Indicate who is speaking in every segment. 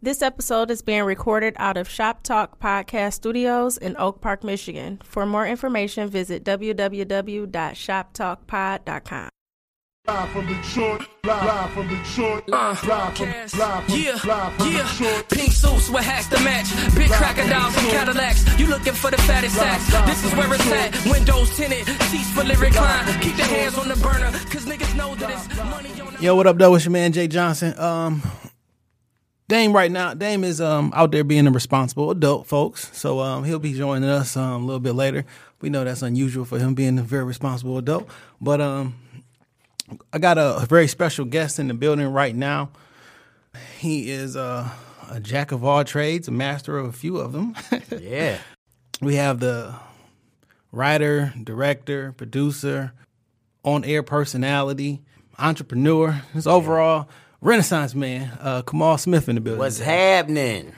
Speaker 1: This episode is being recorded out of Shop Talk Podcast Studios in Oak Park, Michigan. For more information, visit www.shoptalkpod.com.
Speaker 2: Live from Detroit, live from Detroit, live from, live from,
Speaker 3: Yeah,
Speaker 2: live from
Speaker 3: yeah.
Speaker 2: Detroit.
Speaker 3: Pink suits with hats to match. Big crocodiles and Cadillacs. You looking for the fattest sacks. This is where it's at. Windows tinted, seats fully reclined. Keep the hands on the burner, cause niggas know that it's money on the
Speaker 4: Yo, what up, though? It's your man Jay Johnson. Um, Dame right now, Dame is um out there being a responsible adult, folks. So um he'll be joining us um a little bit later. We know that's unusual for him being a very responsible adult, but um I got a, very special guest in the building right now. He is uh, a jack of all trades, a master of a few of them.
Speaker 5: Yeah.
Speaker 4: we have the writer, director, producer, on air personality, entrepreneur, his overall renaissance man, uh, Kamal Smith in the building.
Speaker 5: What's happening?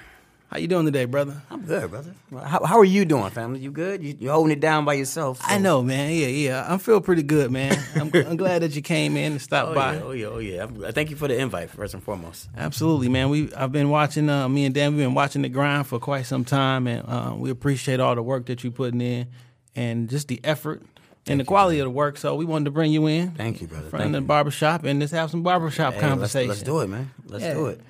Speaker 4: How you doing today, brother?
Speaker 5: I'm good, brother. How, how are you doing, family? You good? You, you holding it down by yourself? so-
Speaker 4: I know, man. Yeah, yeah. I'm feel pretty good, man. I'm, I'm glad that you came in and stopped
Speaker 5: Oh
Speaker 4: by.
Speaker 5: yeah, oh yeah, oh yeah. I'm- Thank you for the invite, first and foremost.
Speaker 4: Absolutely, man. We I've been watching uh, me and Dan. We've been watching the grind for quite some time, and uh, we appreciate all the work that you're putting in, and just the effort and the quality of the work. So we wanted to bring you in.
Speaker 5: Thank you, brother.
Speaker 4: Front
Speaker 5: Thank
Speaker 4: of the
Speaker 5: you.
Speaker 4: barbershop and just have some barbershop
Speaker 5: Hey, let's,
Speaker 4: conversation.
Speaker 5: let's do it, man. Let's
Speaker 4: Yeah.
Speaker 5: do it.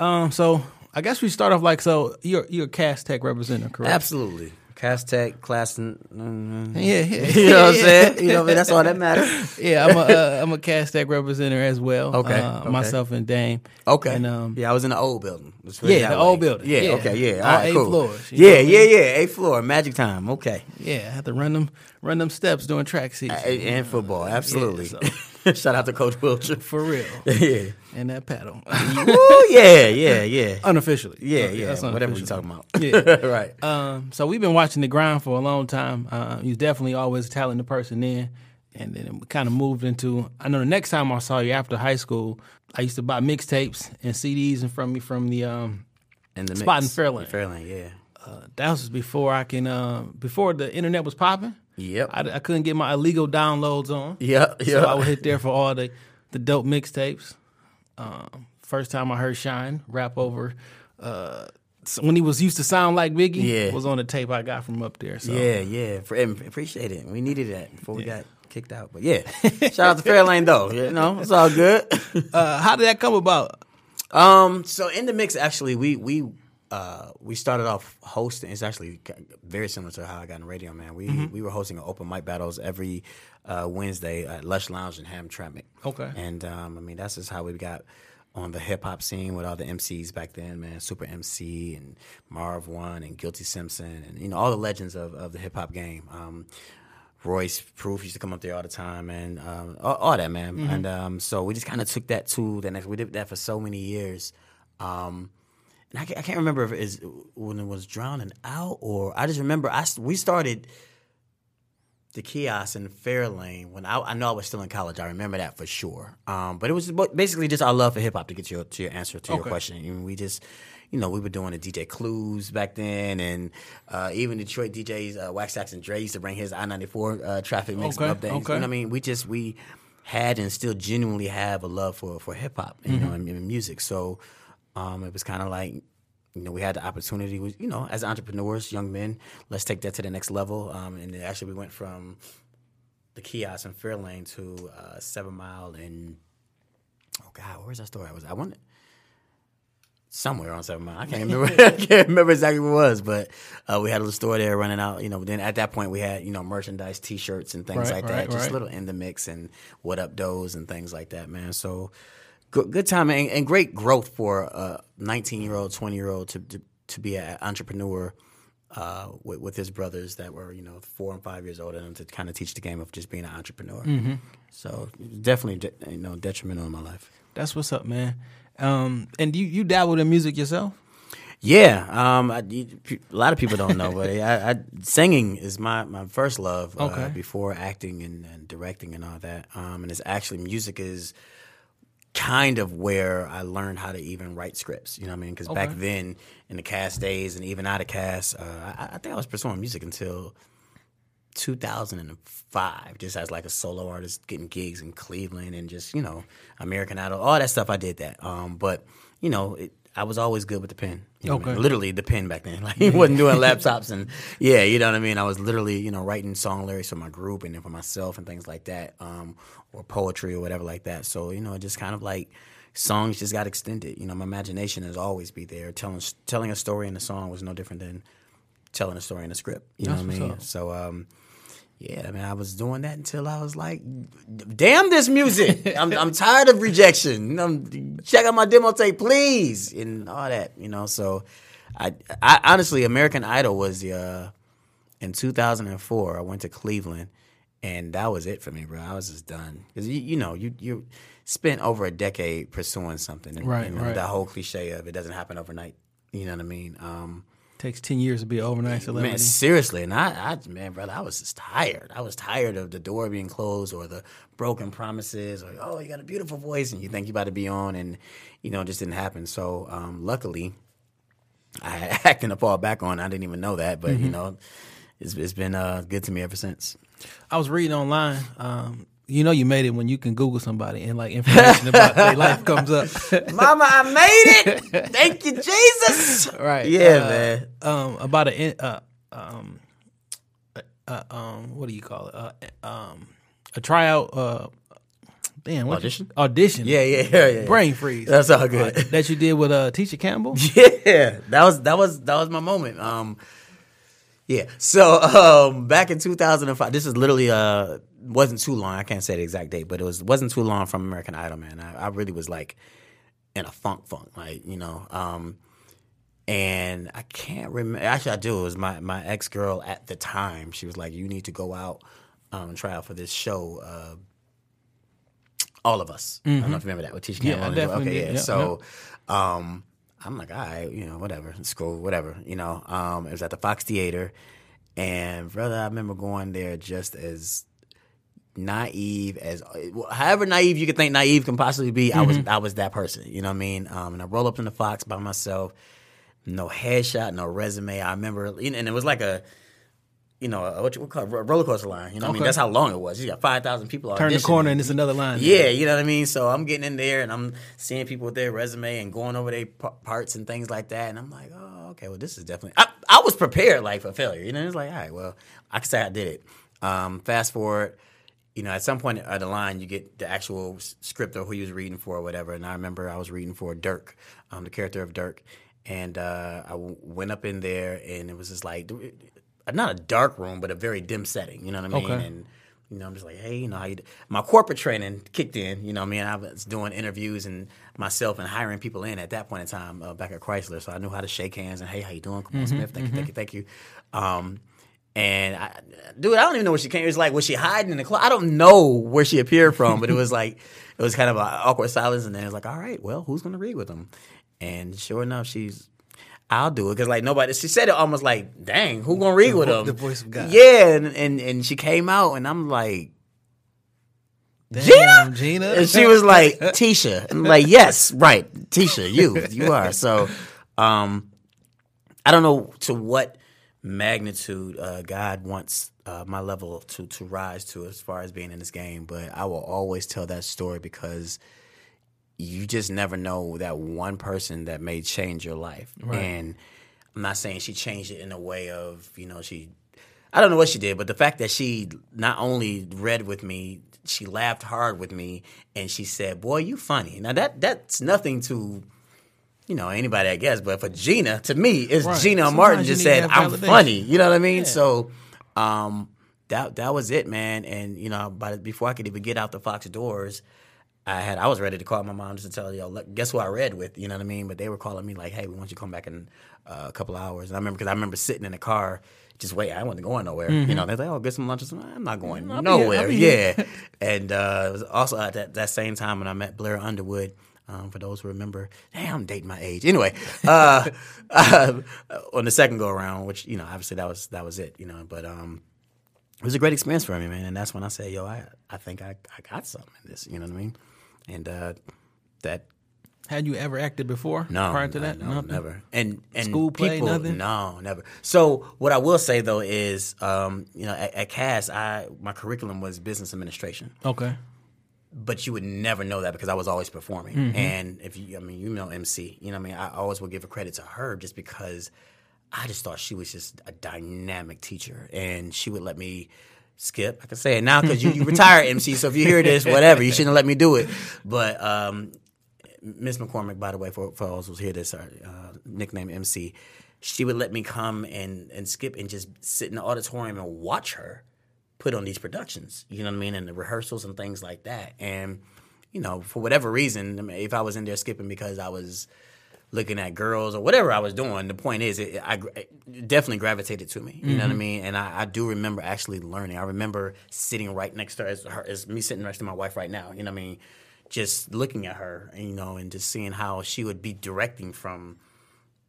Speaker 4: Um, so I guess we start off like so. You're you're a Cass Tech representative, correct?
Speaker 5: Absolutely. Cass Tech, class, and mm,
Speaker 4: Yeah, yeah.
Speaker 5: you know what I'm saying? You know, what I mean? that's all that matters.
Speaker 4: yeah, I'm a uh, I'm a Cass Tech representative as well.
Speaker 5: Okay,
Speaker 4: uh,
Speaker 5: okay.
Speaker 4: myself and Dame.
Speaker 5: Okay.
Speaker 4: and um,
Speaker 5: yeah, I was in the old building. Let's put it
Speaker 4: Yeah, the old building.
Speaker 5: Yeah,
Speaker 4: Yeah.
Speaker 5: okay, yeah.
Speaker 4: All
Speaker 5: right,
Speaker 4: eight
Speaker 5: cool.
Speaker 4: floors,
Speaker 5: Yeah, yeah, yeah. Eighth floor, magic time. Okay.
Speaker 4: yeah, I had to run them run them steps doing track seats.
Speaker 5: And, and football, absolutely.
Speaker 4: so-
Speaker 5: Shout out to Coach Wilcher.
Speaker 4: for real.
Speaker 5: yeah.
Speaker 4: And that paddle.
Speaker 5: Woo, yeah, yeah, yeah.
Speaker 4: Unofficially.
Speaker 5: Yeah,
Speaker 4: Uh,
Speaker 5: yeah,
Speaker 4: that's
Speaker 5: whatever we talking about.
Speaker 4: Yeah.
Speaker 5: right.
Speaker 4: Um, so we've been watching the grind for a long time. Uh, he's definitely always a talented person in, and then it kind of moved into. I know the next time I saw you after high school, I used to buy mixtapes and CDs in from me from the. Um,
Speaker 5: And the
Speaker 4: Spot in
Speaker 5: Fairland.
Speaker 4: Fairlane,
Speaker 5: yeah.
Speaker 4: uh, that was before I can. Uh, before the internet was popping.
Speaker 5: Yep.
Speaker 4: I, I couldn't get my illegal downloads on.
Speaker 5: Yep,
Speaker 4: So
Speaker 5: yep.
Speaker 4: I would hit there for all the the dope mixtapes. Um, first time I heard Shine rap over. Uh, when he was used to sound like Biggie,
Speaker 5: Yeah.
Speaker 4: was on the tape I got from up there. So
Speaker 5: Yeah, yeah. Appreciate it. We needed that before we got kicked out. But yeah. Shout out to Fairlane though. You know, it's all good.
Speaker 4: Uh, how did that come about?
Speaker 5: Um, so in the mix, actually, we we uh, we started off hosting. It's actually very similar to how I got in radio, man. We
Speaker 4: Mm-hmm.
Speaker 5: we were hosting open mic battles every uh, Wednesday at Lush Lounge in Hamtramck.
Speaker 4: Okay.
Speaker 5: and um, I mean that's just how we got on the hip hop scene with all the MCs back then, man. Super MC and Marv Won and Guilty Simpson and you know all the legends of, of the hip hop game. Um, Royce Proof used to come up there all the time, and um, all, all that, man. And um, so we just kind of took that to the next. We did that for so many years. Um, I can't, I can't remember if it is when it was drowning out or I just remember I we started the kiosk in Fairlane when I, I know I was still in college. I remember that for sure. Um, but it was basically just our love for hip hop to get your to your answer to your
Speaker 4: Okay.
Speaker 5: question. And we just, you know, we were doing the DJ Clues back then, and uh, even Detroit DJs, uh, Wax Sax and Dre used to bring his I ninety four uh, traffic mix
Speaker 4: Okay,
Speaker 5: up there.
Speaker 4: okay.
Speaker 5: You know what I mean? We just we had and still genuinely have a love for for hip hop, you know, and, and music. So um, it was kind of like you know, we had the opportunity, you know, as entrepreneurs, young men, let's take that to the next level. Um, and actually, we went from the kiosk in Fairlane to uh, Seven Mile and oh god, where's that store? I was I wanted somewhere on Seven Mile. I can't remember. I can't remember exactly what it was, but uh, we had a little store there running out. You know, then at that point we had you know merchandise, T-shirts, and things
Speaker 4: Right,
Speaker 5: like
Speaker 4: right,
Speaker 5: that. Just
Speaker 4: right.
Speaker 5: little in the mix and what up does and things like that, man. So good, good time and, and great growth for a 19 year old, 20 year old to, to to be an entrepreneur. Uh, with, with his brothers that were, you know, four and five years older than him to kind of teach the game of just being an entrepreneur.
Speaker 4: Mm-hmm.
Speaker 5: So definitely, de- you know, detrimental in my life.
Speaker 4: That's what's up, man. Um, and you you dabbled in music yourself?
Speaker 5: Yeah, um, I, you, a lot of people don't know, but I, I, singing is my, my first love. Uh,
Speaker 4: Okay.
Speaker 5: before acting and, and directing and all that, um, and it's actually music is kind of where I learned how to even write scripts. You know what I mean? Because back then, in the Cass days and even out of Cass, uh, I, I think I was pursuing music until 2005, just as like a solo artist, getting gigs in Cleveland and just you know American Idol, all that stuff. I did that, um, but you know, it, I was always good with the pen. You know what I mean?
Speaker 4: Okay.
Speaker 5: literally the pen back then. Like he wasn't doing laptops and yeah, you know what I mean. I was literally you know writing song lyrics for my group and then for myself and things like that, um, or poetry or whatever like that. So you know, just kind of like songs just got extended. You know, my imagination has always be there. Telling telling a story in a song was no different than telling a story in a script. You know what I mean?
Speaker 4: up.
Speaker 5: So um, yeah, I mean, I was doing that until I was like, "Damn this music! I'm I'm tired of rejection. I'm, check out my demo tape, please, and all that." You know, so I, I honestly, American Idol was uh, in 2004. I went to Cleveland, and that was it for me, bro. I was just done because you, you know you you spent over a decade pursuing something, and,
Speaker 4: Right,
Speaker 5: and
Speaker 4: right.
Speaker 5: that whole cliche of it doesn't happen overnight. You know what I mean? Um,
Speaker 4: Takes ten years to be an overnight celebrity.
Speaker 5: Man, seriously, and I, I, man, brother, I was just tired. I was tired of the door being closed or the broken promises, or oh, you got a beautiful voice, and you think you about to be on, and you know, it just didn't happen. So, um, luckily, I had acting to fall back on. I didn't even know that, but
Speaker 4: Mm-hmm.
Speaker 5: you know, it's, it's been uh, good to me ever since.
Speaker 4: I was reading online. Um, you know, you made it when you can Google somebody and like information about their life comes up.
Speaker 5: Mama, I made it. Thank you, Jesus.
Speaker 4: right?
Speaker 5: Yeah,
Speaker 4: uh,
Speaker 5: man.
Speaker 4: Um, about a in- uh, um, uh, uh, um, what do you call it? Uh, um, a tryout. Uh, damn, what you-
Speaker 5: Audition?
Speaker 4: audition.
Speaker 5: Yeah, yeah, yeah, yeah.
Speaker 4: Brain freeze.
Speaker 5: That's all good.
Speaker 4: that you did with uh, Tisha Campbell.
Speaker 5: Yeah, that was that was that was my moment. Um, yeah. So um, back in 2005, this is literally uh wasn't too long. I can't say the exact date, but it was wasn't too long from American Idol. Man, I, I really was like in a funk, funk, like you know. Um, and I can't remember. Actually, I do. It was my my ex girl at the time. She was like, "You need to go out um, and try out for this show." Uh, all of us. I don't know if you remember that with
Speaker 4: Mm-hmm. Yeah,
Speaker 5: Campbell.
Speaker 4: I definitely
Speaker 5: okay, yeah.
Speaker 4: Yeah,
Speaker 5: so, um, I'm like, all right, you know, whatever, school, whatever, you know. Um, it was at the Fox Theater, and brother, I remember going there just as naive as however naive you could think naive can possibly be. I was I was that person, you know what I mean. Um, and I roll up in the Fox by myself, no headshot, no resume. I remember, and it was like a. You know, a- what you what call it, a roller coaster line. You know, what I mean, that's how long it was. You got five thousand people.
Speaker 4: Turn the corner and it's another line.
Speaker 5: Yeah, you know what I mean. So I'm getting in there and I'm seeing people with their resume and going over their parts and things like that. And I'm like, oh, okay, well, this is definitely. I, I was prepared like for failure. You know, it's like, all right, well, I can say I did it. Um, fast forward, you know, at some point of the line, you get the actual script of who you was reading for or whatever. And I remember I was reading for Dirk, um, the character of Dirk, and uh, I w- went up in there and it was just like. Not a dark room, but a very dim setting. You know what I mean?
Speaker 4: Okay.
Speaker 5: And you know, I'm just like, hey, you know how you? Do? My corporate training kicked in. You know, what I mean, I was doing interviews and myself and hiring people in at that point in time uh, back at Chrysler, so I knew how to shake hands and hey, how you doing? Kamal, Smith, thank you, thank you, thank you. Um, and I, dude, I don't even know where she came. It was like, was she hiding in the closet? I don't know where she appeared from, but it was like, it was kind of an awkward silence, and then it was like, all right, well, who's gonna read with them? And sure enough, she's. I'll do it because like nobody. She said it almost like, "Dang, who gonna read with them?"
Speaker 4: the voice of God.
Speaker 5: Yeah, and, and and she came out, and I'm like,
Speaker 4: Damn, Gina.
Speaker 5: and she was like, Tisha. And I'm like, yes, right. Tisha, you. You are. So um I don't know to what magnitude uh, God wants uh, my level to to rise to as far as being in this game, but I will always tell that story because you just never know that one person that may change your life. And I'm not saying she changed it in a way of, you know, she I don't know what she did, but the fact that she not only read with me, she laughed hard with me, and she said, "Boy, you funny." Now that that's nothing to, you know, anybody I guess, but for Gina, to me, it's
Speaker 4: Right.
Speaker 5: Gina
Speaker 4: Sometimes
Speaker 5: Martin just said, "I'm
Speaker 4: validation.
Speaker 5: funny." You know what I mean? So, um, that that was it, man. And you know, by the, before I could even get out the Fox doors. I had I was ready to call my mom just to tell her, yo, look, guess who I read with? You know what I mean? But they were calling me like, hey, we want you to come back in uh, a couple hours. And I remember because I remember sitting in the car, just wait. I wasn't going nowhere. You know, they're like, oh, get some lunch. I'm not going
Speaker 4: Mm-hmm. I'll
Speaker 5: nowhere.
Speaker 4: I'll be here.
Speaker 5: yeah. and uh, it was also at that, that same time when I met Blair Underwood. Um, for those who remember, damn, I'm dating my age. Anyway, uh, uh, on the second go around, which you know, obviously that was that was it. You know, but um, it was a great experience for me, man. And that's when I said, yo, I I think I, I got something in this. You know what I mean? And uh, that
Speaker 4: Had you ever acted before?
Speaker 5: no,
Speaker 4: Prior to
Speaker 5: no,
Speaker 4: that?
Speaker 5: no,
Speaker 4: Nothing?
Speaker 5: never. And and
Speaker 4: School play,
Speaker 5: people,
Speaker 4: nothing?
Speaker 5: no, never. So what I will say though is, um, you know, at, at Cass, I my curriculum was business administration.
Speaker 4: Okay.
Speaker 5: But you would never know that because I was always performing.
Speaker 4: Mm-hmm.
Speaker 5: And if you, I mean, you know MC, you know, what I mean, I always would give a credit to her just because I just thought she was just a dynamic teacher, and she would let me skip. I can say it now because you, you retired MC. So if you hear this, whatever, you shouldn't let me do it. But um, Miss McCormick, by the way, for, for those who's here, this uh, nickname MC, she would let me come and, and skip and just sit in the auditorium and watch her put on these productions. You know what I mean? And the rehearsals and things like that. And, you know, for whatever reason, I mean, if I was in there skipping because I was looking at girls or whatever I was doing, the point is, it, I it definitely gravitated to me. You know what I mean? And I, I do remember actually learning. I remember sitting right next to her as, her, as me sitting next to my wife right now. You know what I mean? Just looking at her, you know, and just seeing how she would be directing from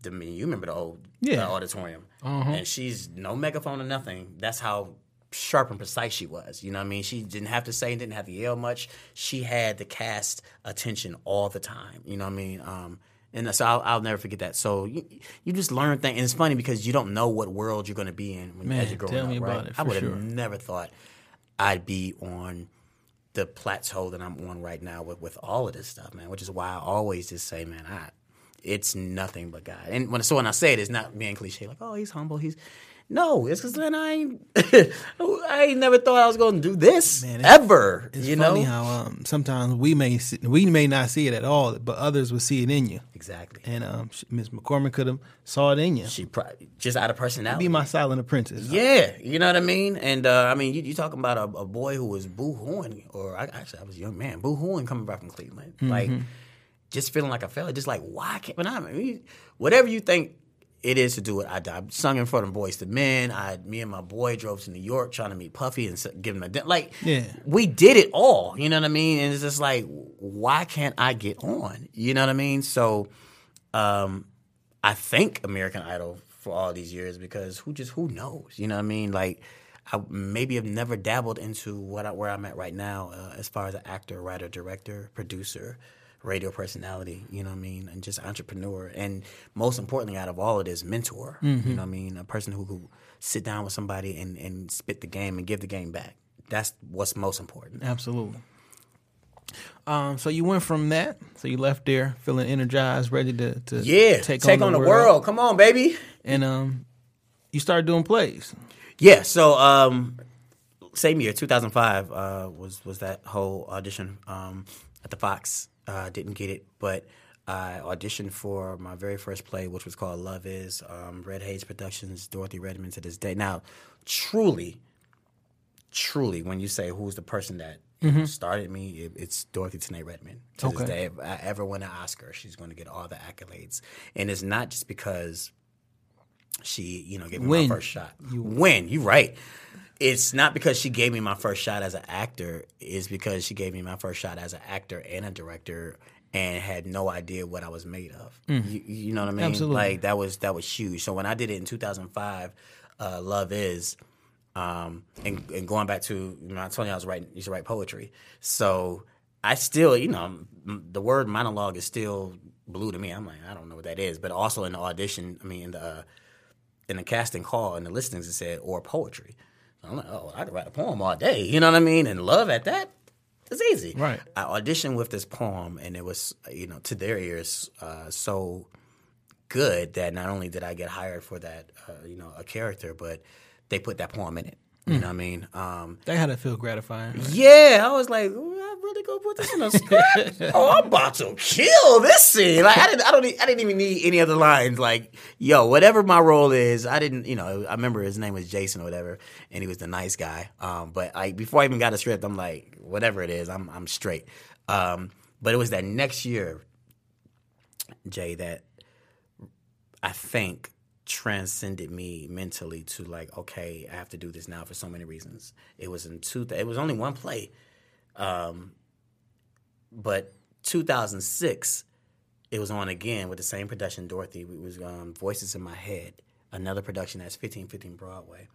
Speaker 5: the Mean you remember the old
Speaker 4: Yeah.
Speaker 5: uh, auditorium, and she's no megaphone or nothing. That's how sharp and precise she was. You know what I mean? She didn't have to say, didn't have to yell much. She had the cast attention all the time. You know what I mean? Um, and so I'll, I'll never forget that. So you, you just learn things, and it's funny because you don't know what world you're going to be in when,
Speaker 4: Man,
Speaker 5: as you're growing
Speaker 4: tell
Speaker 5: up.
Speaker 4: me
Speaker 5: right?
Speaker 4: about it,
Speaker 5: I would have
Speaker 4: sure.
Speaker 5: never thought I'd be on the plateau that I'm on right now with, with all of this stuff, man. Which is why I always just say, man, I it's nothing but God. And when so when I say it, it's not being cliche, like, oh, he's humble, he's no, it's because then I ain't, I ain't never thought I was going to do this
Speaker 4: Man, it's-
Speaker 5: ever.
Speaker 4: It's
Speaker 5: you
Speaker 4: funny
Speaker 5: know,
Speaker 4: how um, sometimes we may see, we may not see it at all, but others will see it in you.
Speaker 5: exactly.
Speaker 4: And um, Miss McCormick could have saw it in you.
Speaker 5: She probably just out of personality.
Speaker 4: Be my silent apprentice.
Speaker 5: Yeah, you know what I mean. And uh, I mean, you, you talking about a, a boy who was boo-hooing, or I, actually, I was a young man boo-hooing coming back from Cleveland, like just feeling like a failure. Just like why can't? But I mean, whatever you think it is to do it, I, I sung in front of Boyz II Men. I, me and my boy drove to New York trying to meet Puffy and give him a like.
Speaker 4: Yeah.
Speaker 5: we did it all. You know what I mean? And it's just like, why can't I get on? You know what I mean? So, um, I thank American Idol for all these years because who just who knows? You know what I mean? Like, I maybe have never dabbled into what I, where I'm at right now uh, as far as an actor, writer, director, producer, radio personality. You know what I mean? And just entrepreneur, and most importantly, out of all of this, mentor. You know what I mean? A person who could sit down with somebody and and spit the game and give the game back. That's what's most important.
Speaker 4: Absolutely. Um, so you went from that. So you left there feeling energized, ready to, to
Speaker 5: Yeah,
Speaker 4: take, take
Speaker 5: on, the world. Come on, baby.
Speaker 4: And um, you started doing plays.
Speaker 5: Yeah. So, um, same year, 2005, uh, was was that whole audition um, at the Fox. Uh, didn't get it, but I auditioned for my very first play, which was called Love Is. Um, Red Hayes Productions, Dorothy Redmond to this day. Now, truly, truly, when you say who's the person that know, started me, it, it's Dorothy Tanae Redmond. To
Speaker 4: Okay.
Speaker 5: this day, if I ever win an Oscar, she's going to get all the accolades, and it's not just because she, you know, gave me
Speaker 4: When
Speaker 5: my first shot. You... Win, you right. It's not because she gave me my first shot as an actor. It's because she gave me my first shot as an actor and a director, and had no idea what I was made of. You, you know what I mean?
Speaker 4: Mm. Absolutely.
Speaker 5: Like that was that was huge. So when I did it in 2005, uh, Love Is, um, and, and going back to you know, I told you I was writing, used to write poetry. So I still, you know, the word monologue is still blue to me. I'm like, I don't know what that is. But also in the audition, I mean, in the uh, in the casting call and the listings, it said or poetry. I'm like, oh, I could write a poem all day. You know what I mean? And love at that. It's easy.
Speaker 4: Right.
Speaker 5: I auditioned with this poem, and it was, you know, to their ears, uh, so good that not only did I get hired for that, uh, you know, a character, but they put that poem in it. You know what I mean? Um,
Speaker 4: That had to feel gratifying. right?
Speaker 5: yeah, I was like, "Ooh, I really go put this in a script. oh, I'm about to kill this scene. Like I didn't, I don't, I didn't even need any other lines. Like, yo, whatever my role is, I didn't, you know, I remember his name was Jason or whatever, and he was the nice guy. Um, but like before I even got a script, I'm like, whatever it is, I'm, I'm straight. Um, but it was that next year, Jay, that I think transcended me mentally to like, okay, I have to do this now for so many reasons. It was in two. It was only one play, um, but 2006, it was on again with the same production. Dorothy it was um, Voices in My Head, another production that's 1515 Broadway,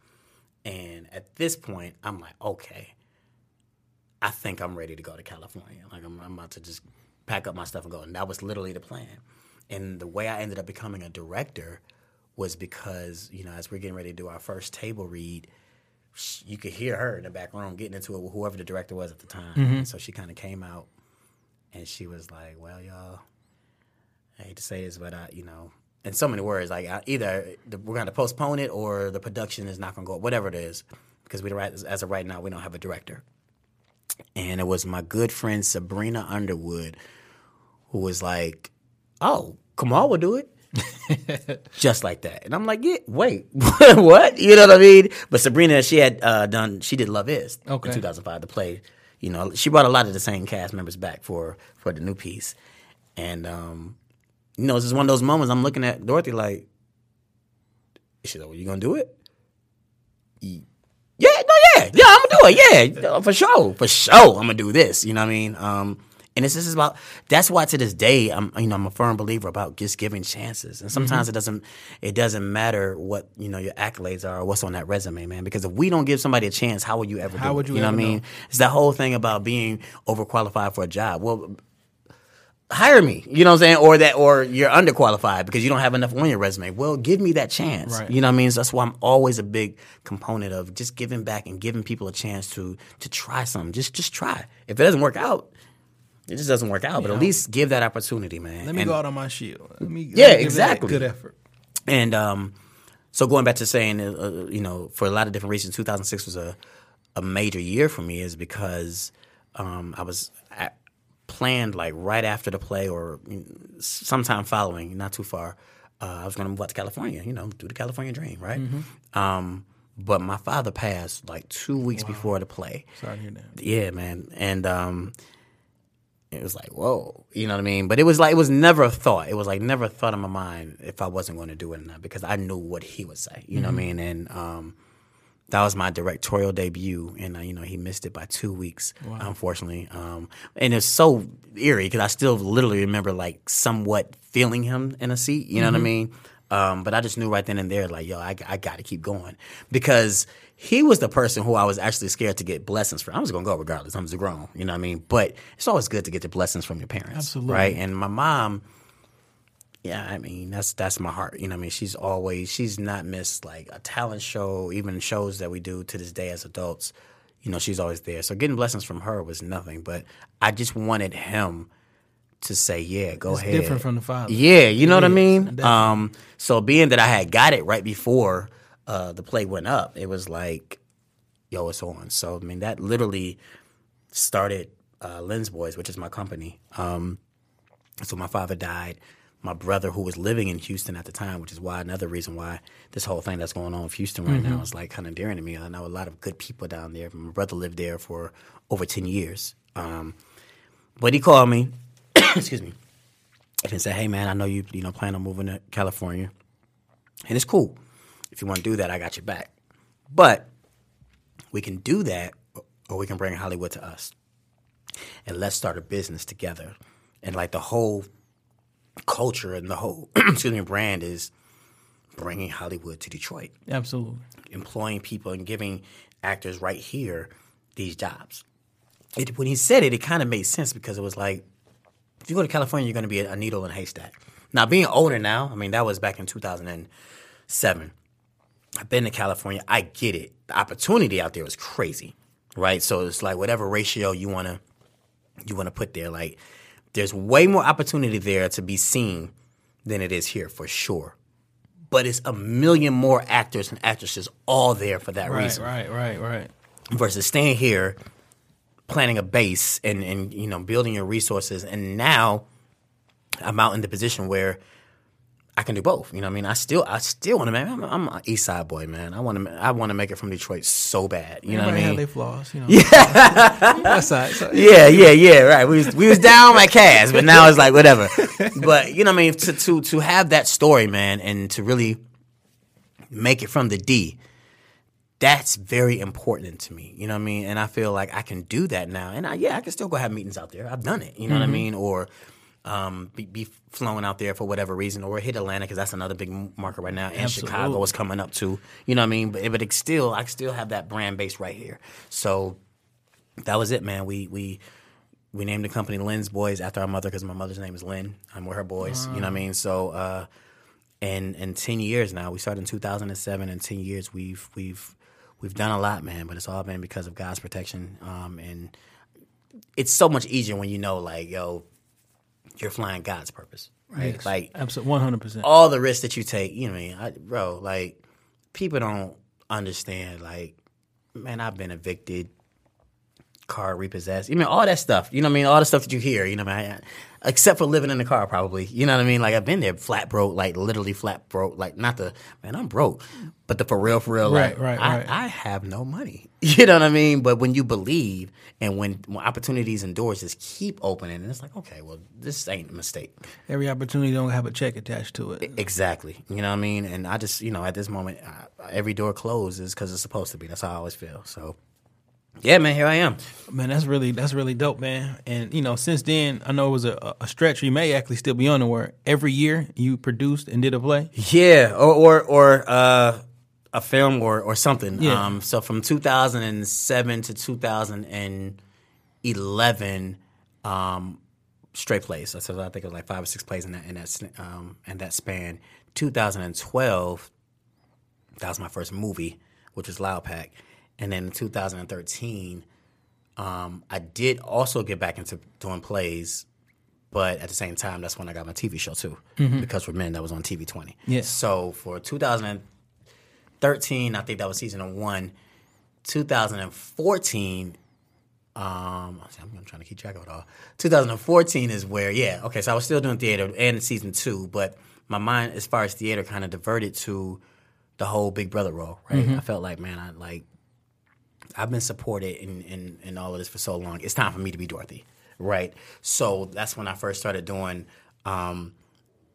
Speaker 5: and at this point, I'm like, okay, I think I'm ready to go to California. Like I'm, I'm about to just pack up my stuff and go. And that was literally the plan. And the way I ended up becoming a director was because you know as we're getting ready to do our first table read, you could hear her in the back room getting into it with whoever the director was at the time.
Speaker 4: Mm-hmm.
Speaker 5: So she kind of came out and she was like, "Well, y'all, I hate to say this, but I, you know, in so many words, like I, either the, we're going to postpone it or the production is not going to go, whatever it is, because we don't, as of right now, we don't have a director." And it was my good friend Sabrina Underwood who was like, "Oh, Kamal will do it." Just like that, and I'm like, "Yeah, wait, what?" You know what I mean? But Sabrina, she had uh, done, she did Love Is
Speaker 4: Okay.
Speaker 5: in 2005, the play. You know, she brought a lot of the same cast members back for for the new piece, and um, you know, it's just one of those moments. I'm looking at Dorothy like, "Is she like, well, you gonna do it?" Yeah, no, yeah, yeah, I'm gonna do it. Yeah, for sure, for sure, I'm gonna do this. You know what I mean? Um, and it's just about that's why to this day I'm you know I'm a firm believer about just giving chances. And sometimes
Speaker 4: Mm-hmm.
Speaker 5: it doesn't it doesn't matter what you know your accolades are or what's on that resume, man. Because if we don't give somebody a chance, how would you ever?
Speaker 4: How
Speaker 5: do
Speaker 4: would
Speaker 5: it?
Speaker 4: you
Speaker 5: know what I mean?
Speaker 4: know?
Speaker 5: It's that whole thing about being overqualified for a job. Well, hire me. You know what I'm saying? Or that, or you're underqualified because you don't have enough on your resume. Well, give me that chance.
Speaker 4: Right.
Speaker 5: You know what I mean? So that's why I'm always a big component of just giving back and giving people a chance to to try something. Just just try. If it doesn't work out, it just doesn't work out. But at least give that opportunity, man.
Speaker 4: Let me
Speaker 5: And-
Speaker 4: go out on my shield. Let me, let
Speaker 5: Yeah,
Speaker 4: me give that
Speaker 5: exactly.
Speaker 4: Good effort.
Speaker 5: and um, so going back to saying, uh, you know, for a lot of different reasons, 2006 was a, a major year for me is because um, I was planned like right after the play or sometime following, not too far. Uh, I was going to move out to California, you know, do the California dream, right? Um, but my father passed like two weeks before the play.
Speaker 4: Sorry to hear that.
Speaker 5: Yeah, man. And um it was like, whoa. You know what I mean? But it was like it was never a thought. It was like never a thought in my mind if I wasn't going to do it or not because I knew what he would say. You know what I mean? And um that was my directorial debut, and uh, you know he missed it by two weeks, unfortunately. Um, and it's so eerie because I still literally remember like somewhat feeling him in a seat. You know what I mean? Um, but I just knew right then and there, like, yo, I, I got to keep going because he was the person who I was actually scared to get blessings from. I was gonna go regardless. I'm just grown, you know what I mean? But it's always good to get the blessings from your parents,
Speaker 4: Absolutely.
Speaker 5: right? And my mom, yeah, I mean that's that's my heart. You know, what I mean she's always she's not missed like a talent show, even shows that we do to this day as adults. You know, she's always there. So getting blessings from her was nothing. But I just wanted him to say, "Yeah, go
Speaker 4: It's
Speaker 5: ahead."
Speaker 4: different from the father.
Speaker 5: Yeah, you know what I mean. Um, so being that I had got it right before uh, the play went up, it was like, "Yo, it's on." So I mean, that literally started uh, Lynn's Boys, which is my company. Um, so my father died. My brother, who was living in Houston at the time, which is why another reason why this whole thing that's going on in Houston right now is like kind of dear to me. I know a lot of good people down there. My brother lived there for over ten years. Um, but he called me, excuse me, and said, "Hey man, I know you you know plan on moving to California, and it's cool. If you want to do that, I got your back. But we can do that, or we can bring Hollywood to us, and let's start a business together. And like the whole culture and the whole excuse me brand is bringing Hollywood to Detroit,
Speaker 4: Absolutely.
Speaker 5: employing people and giving actors right here these jobs. It, when he said it, it kind of made sense because it was like, if you go to California, you're going to be a, a needle in a haystack. Now, being older now, I mean, that was back in 2007. I've been to California. I get it. The opportunity out there is crazy, right? So it's like whatever ratio you want to you want to put there. Like, there's way more opportunity there to be seen than it is here for sure. But it's a million more actors and actresses all there for that
Speaker 4: Right,
Speaker 5: reason
Speaker 4: right, right, right.
Speaker 5: versus staying here, planning a base and and you know building your resources. And now I'm out in the position where I can do both. You know, what I mean, I still I still want to make. I'm, I'm an East Side boy, man. I want to I want to make it from Detroit so bad. You know what I
Speaker 4: Everybody
Speaker 5: mean?
Speaker 4: their flaws, you know. Yeah. West side. So,
Speaker 5: yeah, yeah, yeah, right. We was we was down like Cass, but now it's like whatever. But you know what I mean? To to to have that story, man, and to really make it from the D, that's very important to me. You know what I mean? And I feel like I can do that now. And I, yeah, I can still go have meetings out there. I've done it. You know what I mm-hmm. mean? Or um, be, be flowing out there for whatever reason, or hit Atlanta because that's another big market right now, and Chicago is coming up too. You know what I mean? But but it's still, I still have that brand base right here. So that was it, man. We we we named the company Lynn's Boys after our mother because my mother's name is Lynn. I'm with her boys. You know what I mean? So uh, and in ten years now, we started in 2007. and ten years, we've we've we've done a lot, man. But it's all been because of God's protection. Um, and it's so much easier when you know, like, yo, you're flying God's purpose, right? Like
Speaker 4: Absolutely, one hundred percent.
Speaker 5: all the risks that you take, you know what I mean? I, bro, like people don't understand like man, I've been evicted, car repossessed. You mean all that stuff. You know what I mean? All the stuff that you hear, you know what I mean? Except for living in the car probably. You know what I mean? Like I've been there flat broke, like literally flat broke, like not the man, I'm broke. But the for real, for real,
Speaker 4: Right,
Speaker 5: like
Speaker 4: right,
Speaker 5: I,
Speaker 4: right.
Speaker 5: I have no money. You know what I mean? But when you believe and when, when opportunities and doors just keep opening, and it's like, okay, well, this ain't a mistake.
Speaker 4: Every opportunity don't have a check attached to it.
Speaker 5: Exactly. You know what I mean? And I just, you know, at this moment, I, every door closes because it's supposed to be. That's how I always feel. So, yeah, man, here I am.
Speaker 4: Man, that's really that's really dope, man. And you know, since then, I know it was a, a stretch. You may actually still be on the where every year you produced and did a play.
Speaker 5: Yeah, or or, or uh, a film or or something.
Speaker 4: Yeah.
Speaker 5: Um, so from 2007 to 2011, um, straight plays. So I think it was like five or six plays in that in that um, in that span. 2012, that was my first movie, which was Loud Pack, and then in 2013, um, I did also get back into doing plays. But at the same time, that's when I got my TV show too, because we're men. That was on TV twenty.
Speaker 4: Yes.
Speaker 5: So for 2013, I think that was season one. 2014, um, I'm I'm trying to keep track of it all. 2014 is where, yeah, okay. So I was still doing theater and season two, but my mind, as far as theater, kind of diverted to the whole Big Brother role. Right? I felt like, man, I like I've been supported in, in, in all of this for so long. It's time for me to be Dorothy, right? So that's when I first started doing. Um,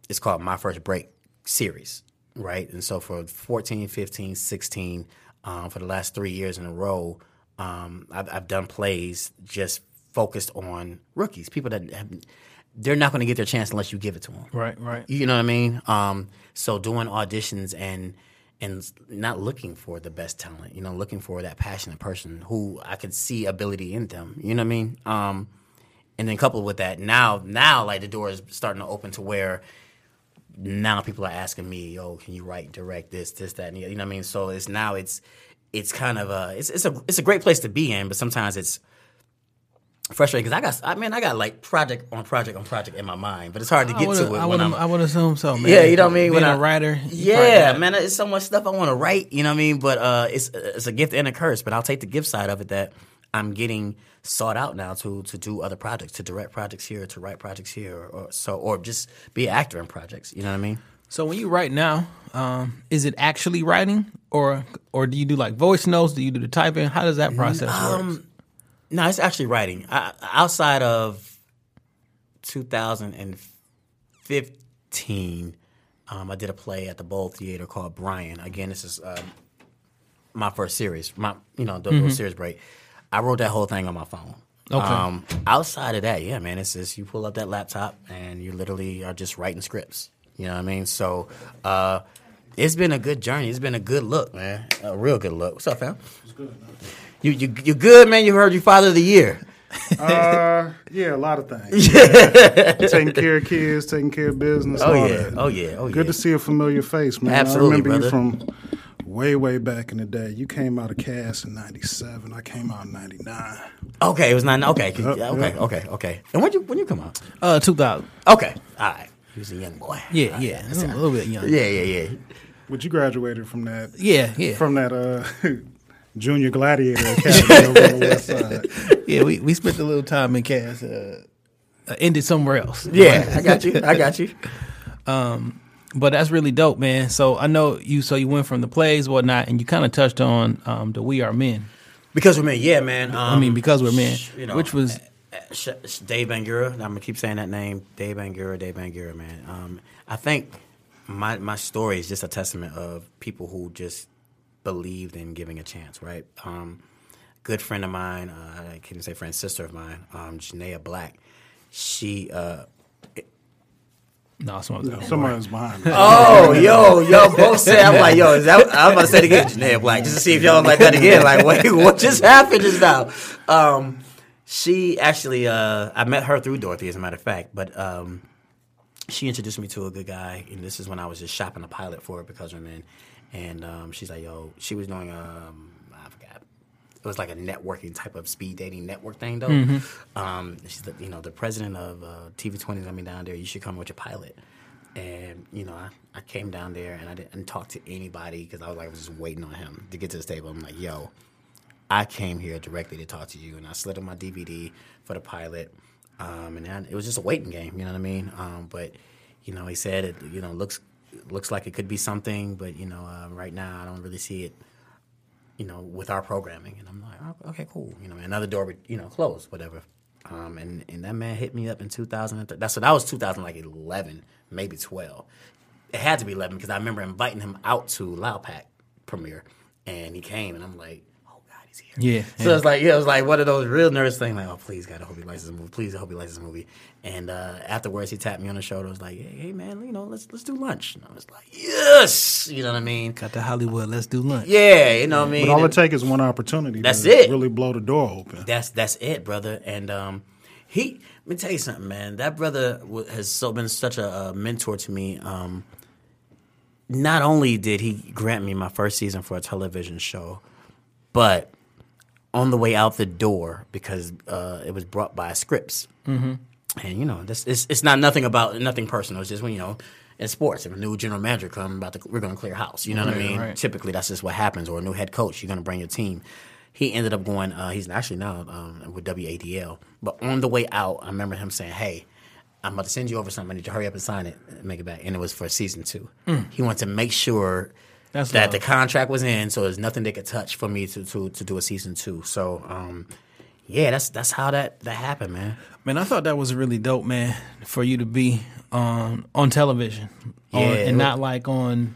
Speaker 5: it's called My First Break series, right? And so for 14, 15, 16, um, for the last three years in a row, um, I've, I've done plays just focused on rookies, people that have, they're not going to get their chance unless you give it to them.
Speaker 4: Right, right.
Speaker 5: You know what I mean? Um, so doing auditions and and not looking for the best talent, you know, looking for that passionate person who I could see ability in them. You know what I mean? Um, and then coupled with that, now now like the door is starting to open to where now people are asking me, "Yo, can you write, direct this, this, that?" And you know what I mean? So it's now it's it's kind of a it's it's a it's a great place to be in, but sometimes it's frustrating because I got I mean I got like project on project on project in my mind, but it's hard to get to it
Speaker 4: I would
Speaker 5: I'm
Speaker 4: would assume so, man.
Speaker 5: yeah, you know what I mean.
Speaker 4: Being
Speaker 5: When
Speaker 4: a
Speaker 5: I-
Speaker 4: writer,
Speaker 5: yeah, man, it's so much stuff I want to write. You know what I mean? But uh, it's it's a gift and a curse. But I'll take the gift side of it that I'm getting sought out now to to do other projects, to direct projects here, to write projects here, or, or so, or just be an actor in projects. You know what I mean?
Speaker 4: So when you write now, um, is it actually writing, or or do you do like voice notes? Do you do the typing? How does that process
Speaker 5: Um,
Speaker 4: work?
Speaker 5: No, it's actually writing. I, outside of 2015, um, I did a play at the Boll Theater called Brian. Again, this is um, my first series. My, you know, the little series break. I wrote that whole thing on my phone.
Speaker 4: Okay.
Speaker 5: Um, outside of that, yeah, man, it's just you pull up that laptop and you literally are just writing scripts. You know what I mean? So uh, it's been a good journey. It's been a good look, man. A real good look. What's up, fam? It's good. You you you good, man? You heard your father of the year.
Speaker 2: Uh, yeah, a lot of things. Yeah. taking care of kids, taking care of business.
Speaker 5: Oh
Speaker 2: all
Speaker 5: yeah,
Speaker 2: that.
Speaker 5: oh yeah, oh yeah.
Speaker 2: Good to see a familiar face, man.
Speaker 5: Absolutely,
Speaker 2: I remember
Speaker 5: brother.
Speaker 2: you from way, way back in the day. You came out of Cass in '97. I came out in '99.
Speaker 5: Okay, it was not okay.
Speaker 2: Yep,
Speaker 5: okay,
Speaker 2: yep.
Speaker 5: okay, okay. And when you when you come out?
Speaker 4: Uh, two thousand.
Speaker 5: Okay, all right. He was a young boy.
Speaker 4: Yeah, yeah, a little bit young.
Speaker 5: yeah, yeah, yeah.
Speaker 2: But you graduated from that,
Speaker 4: yeah, yeah.
Speaker 2: from that uh, Junior Gladiator Academy over on the West Side.
Speaker 4: yeah, we, we spent a little time in Cass. Uh, uh, ended somewhere else.
Speaker 5: Yeah, I got you. I got you.
Speaker 4: But that's really dope, man. So I know you. So you went from the plays, whatnot, and you kind of touched on um, the "We Are Men."
Speaker 5: Because we're men, yeah, man. Um,
Speaker 4: I mean, because we're men,
Speaker 5: you know,
Speaker 4: which was
Speaker 5: Sh- Sh- Dave Bangura. I'm gonna keep saying that name, Dave Bangura, Dave Bangura, man. Um, I think my my story is just a testament of people who just believed in giving a chance, right? Um, good friend of mine, uh, I can't say friend, sister of mine, um, Janaea Black. She, uh,
Speaker 4: no, someone was
Speaker 2: Someone's behind me.
Speaker 5: oh, yo, yo, both said, I'm like, yo, is that, I'm about to say it again, Janaea Black, just to see if y'all like that again. Like, wait, what just happened just now? Um, she actually, uh, I met her through Dorothy, as a matter of fact, but um, she introduced me to a good guy, and this is when I was just shopping a pilot for it because I'm in. And um, she's like, yo, she was doing, um, it was like a networking type of speed dating network thing though. Um, she's the, you know the president of uh, TV Twenty let me down there. You should come with your pilot. And you know, I, I came down there and I didn't talk to anybody because I was like I was just waiting on him to get to the table. I'm like, yo, I came here directly to talk to you, and I slid on my DVD for the pilot, um, and it was just a waiting game. You know what I mean? Um, but you know, he said it. You know, looks looks like it could be something, but you know, uh, right now I don't really see it. You know, with our programming, and I'm like, oh, okay, cool. You know, another door, would, you know, closed, whatever. Um, and and that man hit me up in 2003. That's so that was 2011, maybe 12. It had to be 11 because I remember inviting him out to Loud Pack premiere, and he came, and I'm like, here.
Speaker 4: Yeah,
Speaker 5: So
Speaker 4: yeah.
Speaker 5: it's like, yeah, it was like one of those real nervous things. Like, oh, please, God, I hope he likes this movie. Please, I hope he likes this movie. And uh, afterwards, he tapped me on the shoulder. I was like, hey, hey, man, you know, let's let's do lunch. And I was like, yes, you know what I mean?
Speaker 4: Got to Hollywood. Let's do lunch.
Speaker 5: Yeah, you know what I mean.
Speaker 2: But all it takes is one opportunity.
Speaker 5: That's
Speaker 2: to
Speaker 5: it.
Speaker 2: Really blow the door open.
Speaker 5: that's that's it, brother. And um, he, let me tell you something, man. That brother wa- has so been such a, a mentor to me. Um, not only did he grant me my first season for a television show, but on the way out the door because uh, it was brought by Scripps. Mm-hmm. And you know, this it's, it's not nothing about nothing personal. It's just when you know. In sports, if a new general manager comes, about to, we're going to clear house. You know what I mean?
Speaker 4: right.
Speaker 5: Typically, that's just what happens. Or a new head coach, you're going to bring your team. He ended up going. Uh, he's actually now um, with WADL. But on the way out, I remember him saying, "Hey, I'm about to send you over something. I need you to hurry up and sign it, and make it back." And it was for season two. He wanted to make sure
Speaker 4: Mm. That's
Speaker 5: that
Speaker 4: love.
Speaker 5: the contract was in, so there's nothing they could touch for me to to, to do a season two. So, um, yeah, that's that's how that that happened, man.
Speaker 4: Man, I thought that was really dope, man, for you to be on on television, on,
Speaker 5: Yeah.
Speaker 4: and not like on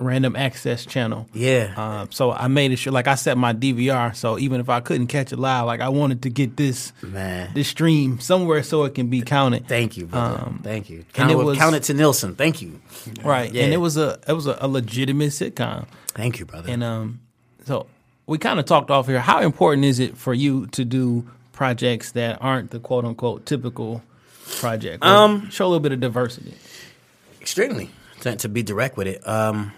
Speaker 4: random access channel.
Speaker 5: Yeah.
Speaker 4: Um, so I made it sure, like I set my DVR, so even if I couldn't catch it live, like I wanted to get this
Speaker 5: Man.
Speaker 4: this stream somewhere so it can be counted.
Speaker 5: Thank you, brother.
Speaker 4: Um,
Speaker 5: Thank you. Count
Speaker 4: it
Speaker 5: it,
Speaker 4: was-
Speaker 5: count it to Nielsen. Thank you.
Speaker 4: right,
Speaker 5: Yeah.
Speaker 4: and it was a it was a, a legitimate sitcom,
Speaker 5: Thank you, brother.
Speaker 4: and um, so we kind of talked off here. How important is it for you to do projects that aren't the quote unquote typical project? Um, show a little bit of diversity.
Speaker 5: Extremely. To, to be direct with it, um,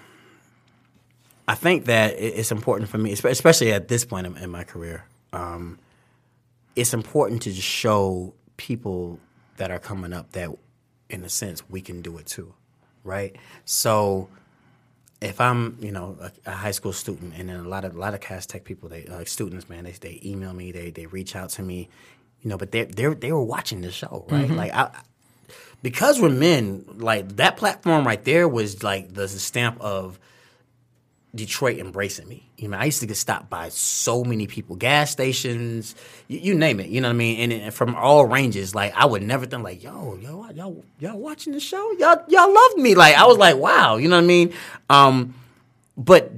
Speaker 5: I think that it's important for me, especially at this point in, my career. Um, it's important to just show people that are coming up that, in a sense, we can do it too, right? So, if I'm, you know, a, a high school student, and then a lot of a lot of Cass Tech people, they like students, man, they they email me, they they reach out to me, you know, but they they they were watching the show, right? Like I, because we're men, like that platform right there was like the stamp of Detroit embracing me. You know, I used to get stopped by so many people, gas stations, you, you name it. You know what I mean? And, and from all ranges, like I would never think like, yo, yo, y'all, y'all watching the show? Y'all, y'all loved me. Like I was like, wow. You know what I mean? Um, but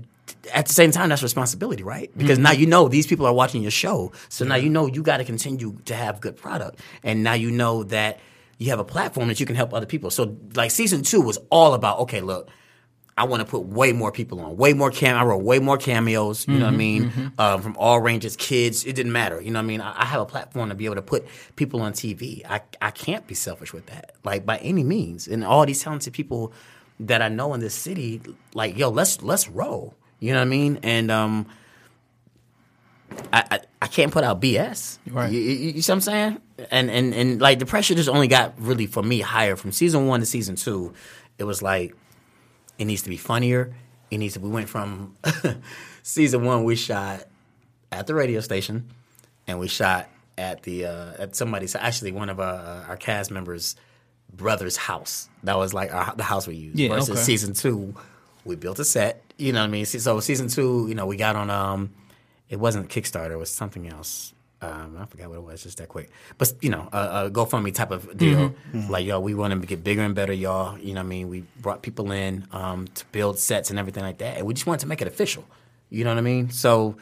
Speaker 5: at the same time, that's responsibility, right? Because now you know these people are watching your show, so now you know you got to continue to have good product, and now you know that you have a platform that you can help other people. So, like season two was all about okay, look, I want to put way more people on, way more cam. I wrote way more cameos. You know what I mean? Um, from all ranges, kids. It didn't matter. You know what I mean? I, I have a platform to be able to put people on TV. I I can't be selfish with that, like by any means. And all these talented people that I know in this city, like yo, let's let's roll. You know what I mean? And um, I, I I can't put out BS.
Speaker 4: Right.
Speaker 5: You, you, you see what I'm saying? And and and like the pressure just only got really for me higher from season one to season two. It was like it needs to be funnier. It needs to. We went from season one. We shot at the radio station, and we shot at the uh, at somebody's actually one of our, our cast members' brother's house. That was like our, the house we used.
Speaker 4: Yeah,
Speaker 5: Versus
Speaker 4: okay.
Speaker 5: season two, we built a set. You know what I mean? So season two, you know, we got on. Um, it wasn't Kickstarter. It was something else. Um, I forgot what it was. Just that quick. But you know, a, a GoFundMe type of deal. Like yo, we want to get bigger and better, y'all. You know what I mean? We brought people in um, to build sets and everything like that, and we just wanted to make it official. You know what I mean? So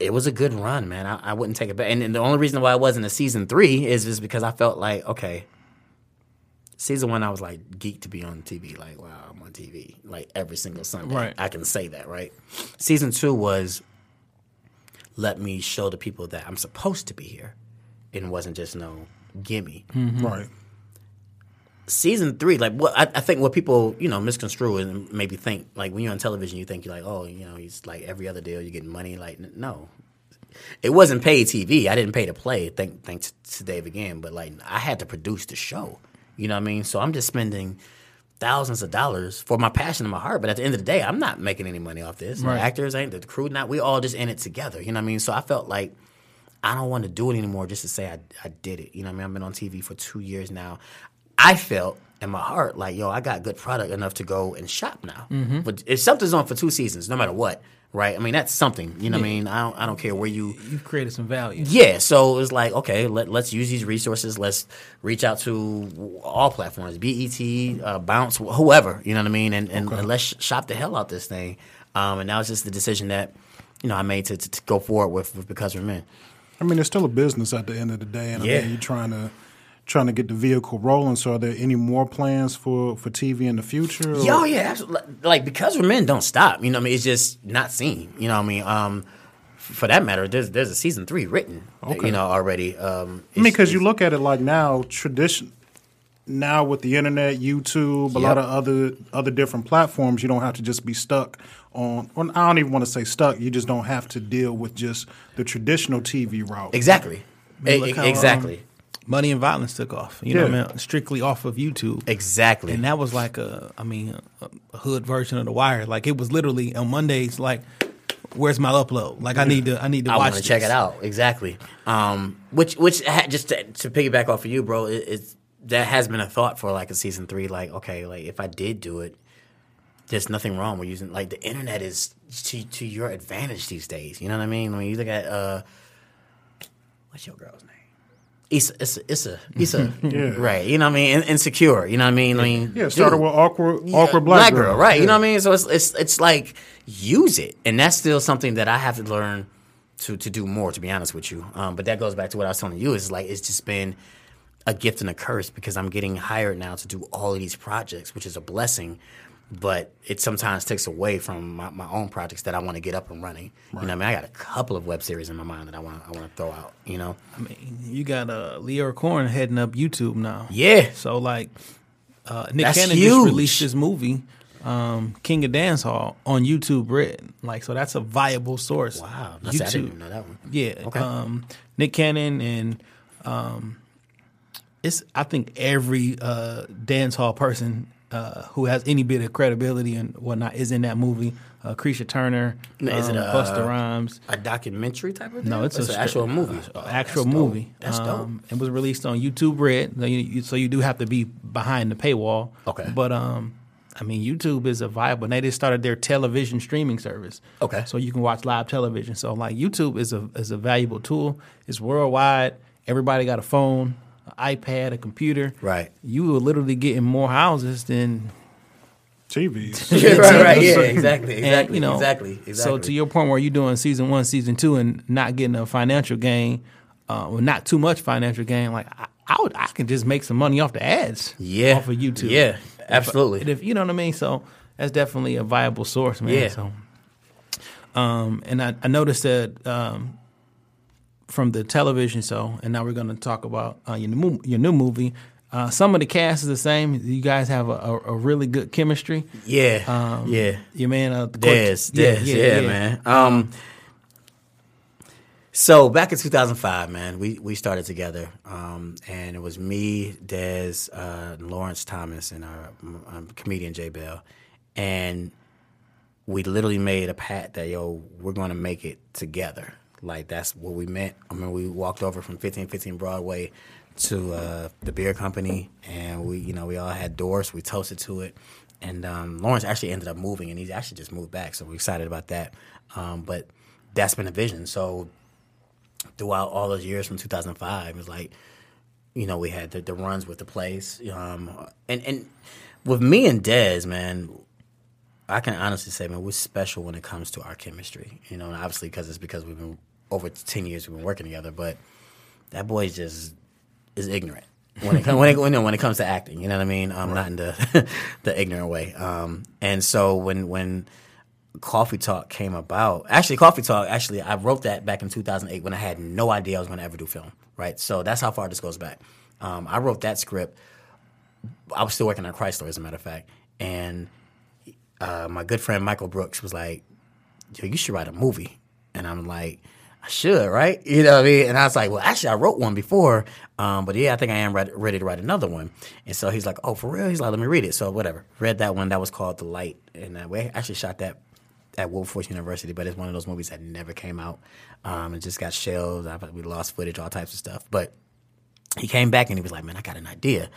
Speaker 5: it was a good run, man. I, I wouldn't take it back. And, and the only reason why I wasn't a season three is just because I felt like, okay, season one, I was like geeked to be on TV. Like, wow, I'm on TV like every single Sunday.
Speaker 4: Right.
Speaker 5: I can say that, right? Season two was let me show the people that I'm supposed to be here. and wasn't just no gimme. Mm-hmm.
Speaker 2: Right.
Speaker 5: season three, like what I, I think what people you know misconstrue and maybe think like when you're on television, you think you're like, oh, you know, he's like every other deal, you're getting money. Like n- no, it wasn't paid TV. I didn't pay to play. Thank thanks to Dave again, but like I had to produce the show. You know what I mean? So I'm just spending thousands of dollars for my passion and my heart. But at the end of the day, I'm not making any money off this.
Speaker 4: Right.
Speaker 5: The actors ain't the crew not. We all just in it together. You know what I mean? So I felt like I don't want to do it anymore just to say I, I did it. You know what I mean? I've been on TV for two years now. I felt in my heart like, yo, I got good product enough to go and shop now. Mm-hmm. But if something's on for two seasons, no matter what, right? I mean, that's something. You know what I mean? I don't, I don't care where you.
Speaker 4: You've created some value.
Speaker 5: Yeah, so it's like okay, let, let's use these resources. Let's reach out to all platforms, BET, uh, Bounce, whoever. You know what I mean? And, and, and let's shop the hell out this thing. Um, and that was just the decision that you know I made to, to, to go forward with, with because we're men.
Speaker 2: I mean, it's still a business at the end of the day, and
Speaker 5: Yeah.
Speaker 2: I mean, you're trying to trying to get the vehicle rolling. So, are there any more plans for for TV in the future? or-
Speaker 5: Yo, yeah, absolutely. Like because we're men, don't stop. You know, what I mean, it's just not seen. You know, what I mean, um, for that matter, there's there's a season three written.
Speaker 2: Okay.
Speaker 5: You know, already. Um,
Speaker 2: I mean, because you look at it like now, tradition. Now with the internet, YouTube, a lot of other other different platforms, you don't have to just be stuck on. Well, I don't even want to say stuck. You just don't have to deal with just the traditional TV route.
Speaker 5: exactly,
Speaker 4: mean,
Speaker 5: E-
Speaker 4: look
Speaker 5: e-
Speaker 4: how, um,
Speaker 5: exactly,
Speaker 4: Money and Violence took off. You know, what I mean, strictly off of YouTube.
Speaker 5: exactly.
Speaker 4: And that was like a, I mean, a, a hood version of The Wire. Like it was literally on Mondays. Like, where's my upload? Like I need to, I need to
Speaker 5: I
Speaker 4: watch.
Speaker 5: want to check it out. Exactly. Um, which which just to, to piggyback off of you, bro. It, it's that has been a thought for like a season three. Like, okay, like if I did do it, there's nothing wrong with using like the internet is to to your advantage these days. You know what I mean? When you look at uh, what's your girl's name? Issa, Issa, Issa, Issa.
Speaker 2: Yeah.
Speaker 5: Right. You know what I mean? In- insecure. You know what I mean? I mean,
Speaker 2: Yeah, started
Speaker 5: dude.
Speaker 2: with awkward,
Speaker 5: Yeah,
Speaker 2: awkward black, girl,
Speaker 5: right? You know what I mean? So it's it's it's like use it, and that's still something that I have to learn to to do more. To be honest with you, um, but that goes back to what I was telling you. Is like it's just been a gift and a curse because I'm getting hired now to do all of these projects, which is a blessing. But it sometimes takes away from my, my own projects that I want to get up and running. You know, I mean, I got a couple of web series in my mind that I want I want to throw out. You know,
Speaker 4: I mean, you got uh, Lyor Cohen heading up YouTube now.
Speaker 5: yeah,
Speaker 4: So like, uh, Nick
Speaker 5: That's
Speaker 4: Cannon
Speaker 5: huge.
Speaker 4: just released his movie, um, King of Dance Hall, on YouTube Red. Like, so that's a viable source.
Speaker 5: wow, that's, I didn't know that one.
Speaker 4: Yeah.
Speaker 5: Okay.
Speaker 4: Um, Nick Cannon and um, it's I think every uh, dance hall person uh, who has any bit of credibility and whatnot is in that movie. Uh, Turner,
Speaker 5: Is it
Speaker 4: um,
Speaker 5: a-
Speaker 4: Busta Rhymes.
Speaker 5: A documentary type of thing?
Speaker 4: No, it's,
Speaker 5: an
Speaker 4: a
Speaker 5: actual movie.
Speaker 4: uh,
Speaker 5: Oh,
Speaker 4: actual
Speaker 5: that's dope.
Speaker 4: movie.
Speaker 5: That's dope.
Speaker 4: Um, It was released on YouTube Red, so you, you- so you do have to be behind the paywall.
Speaker 5: Okay.
Speaker 4: but um, I mean, YouTube is a viable. They just started their television streaming service.
Speaker 5: Okay.
Speaker 4: so you can watch live television. So like YouTube is a is a valuable tool. It's worldwide. Everybody got a phone, an iPad, a computer.
Speaker 5: Right.
Speaker 4: You are literally getting more houses than
Speaker 2: TVs.
Speaker 5: Yeah, right, right, yeah, exactly,
Speaker 4: and,
Speaker 5: exactly,
Speaker 4: you know,
Speaker 5: exactly, exactly.
Speaker 4: So to your point, where you're doing season one, season two, and not getting a financial gain, uh, well, not too much financial gain, like I, I would, I can just make some money off the ads,
Speaker 5: yeah,
Speaker 4: off of YouTube,
Speaker 5: yeah,
Speaker 4: And
Speaker 5: absolutely.
Speaker 4: if you know what I mean, so that's definitely a viable source, man.
Speaker 5: Yeah.
Speaker 4: So, um, and I, I noticed that um, from the television show, and now we're going to talk about uh, your new your new movie. Uh, some of the cast is the same. You guys have a, a, a really good chemistry.
Speaker 5: yeah,
Speaker 4: Um,
Speaker 5: yeah.
Speaker 4: Your man, uh,
Speaker 5: Dez, Dez, yeah, man. Um, so back in 2005, man, we, we started together, um, and it was me, Dez, uh, Lawrence Thomas, and our um, comedian Jay Bell, and we literally made a pact that yo, we're gonna make it together. Like that's what we meant. I mean, we walked over from 1515 Broadway to uh, the beer company, and we, you know, we all had doors. We toasted to it, and um, Lawrence actually ended up moving, and he's actually just moved back. So we're excited about that. Um, but that's been a vision. So throughout all those years from 2005, it's like, you know, we had the, the runs with the plays, um, and and with me and Dez, man, I can honestly say, man, we're special when it comes to our chemistry. You know, and obviously because it's because we've been over ten years we've been working together, but that boy's just is ignorant when it comes when it, when, when it comes to acting. You know what I mean? Um, Not in the the ignorant way. Um, and so when when Coffee Talk came about, actually Coffee Talk, actually I wrote that back in 2008 when I had no idea I was going to ever do film. Right, so that's how far this goes back. Um, I wrote that script I was still working at Chrysler, as a matter of fact, and uh, my good friend Michael Brooks was like, "Yo, you should write a movie," and I'm like. I should, right? You know what I mean? And I was like, well, actually, I wrote one before, um, but yeah, I think I am ready, to write another one. And so he's like, oh, for real? He's like, let me read it. So whatever. Read that one. That was called The Light. And uh, we actually shot that at Wilberforce University, but it's one of those movies that never came out. Um, it just got shelved. I- We lost footage, all types of stuff. But he came back and he was like, "Man, I got an idea."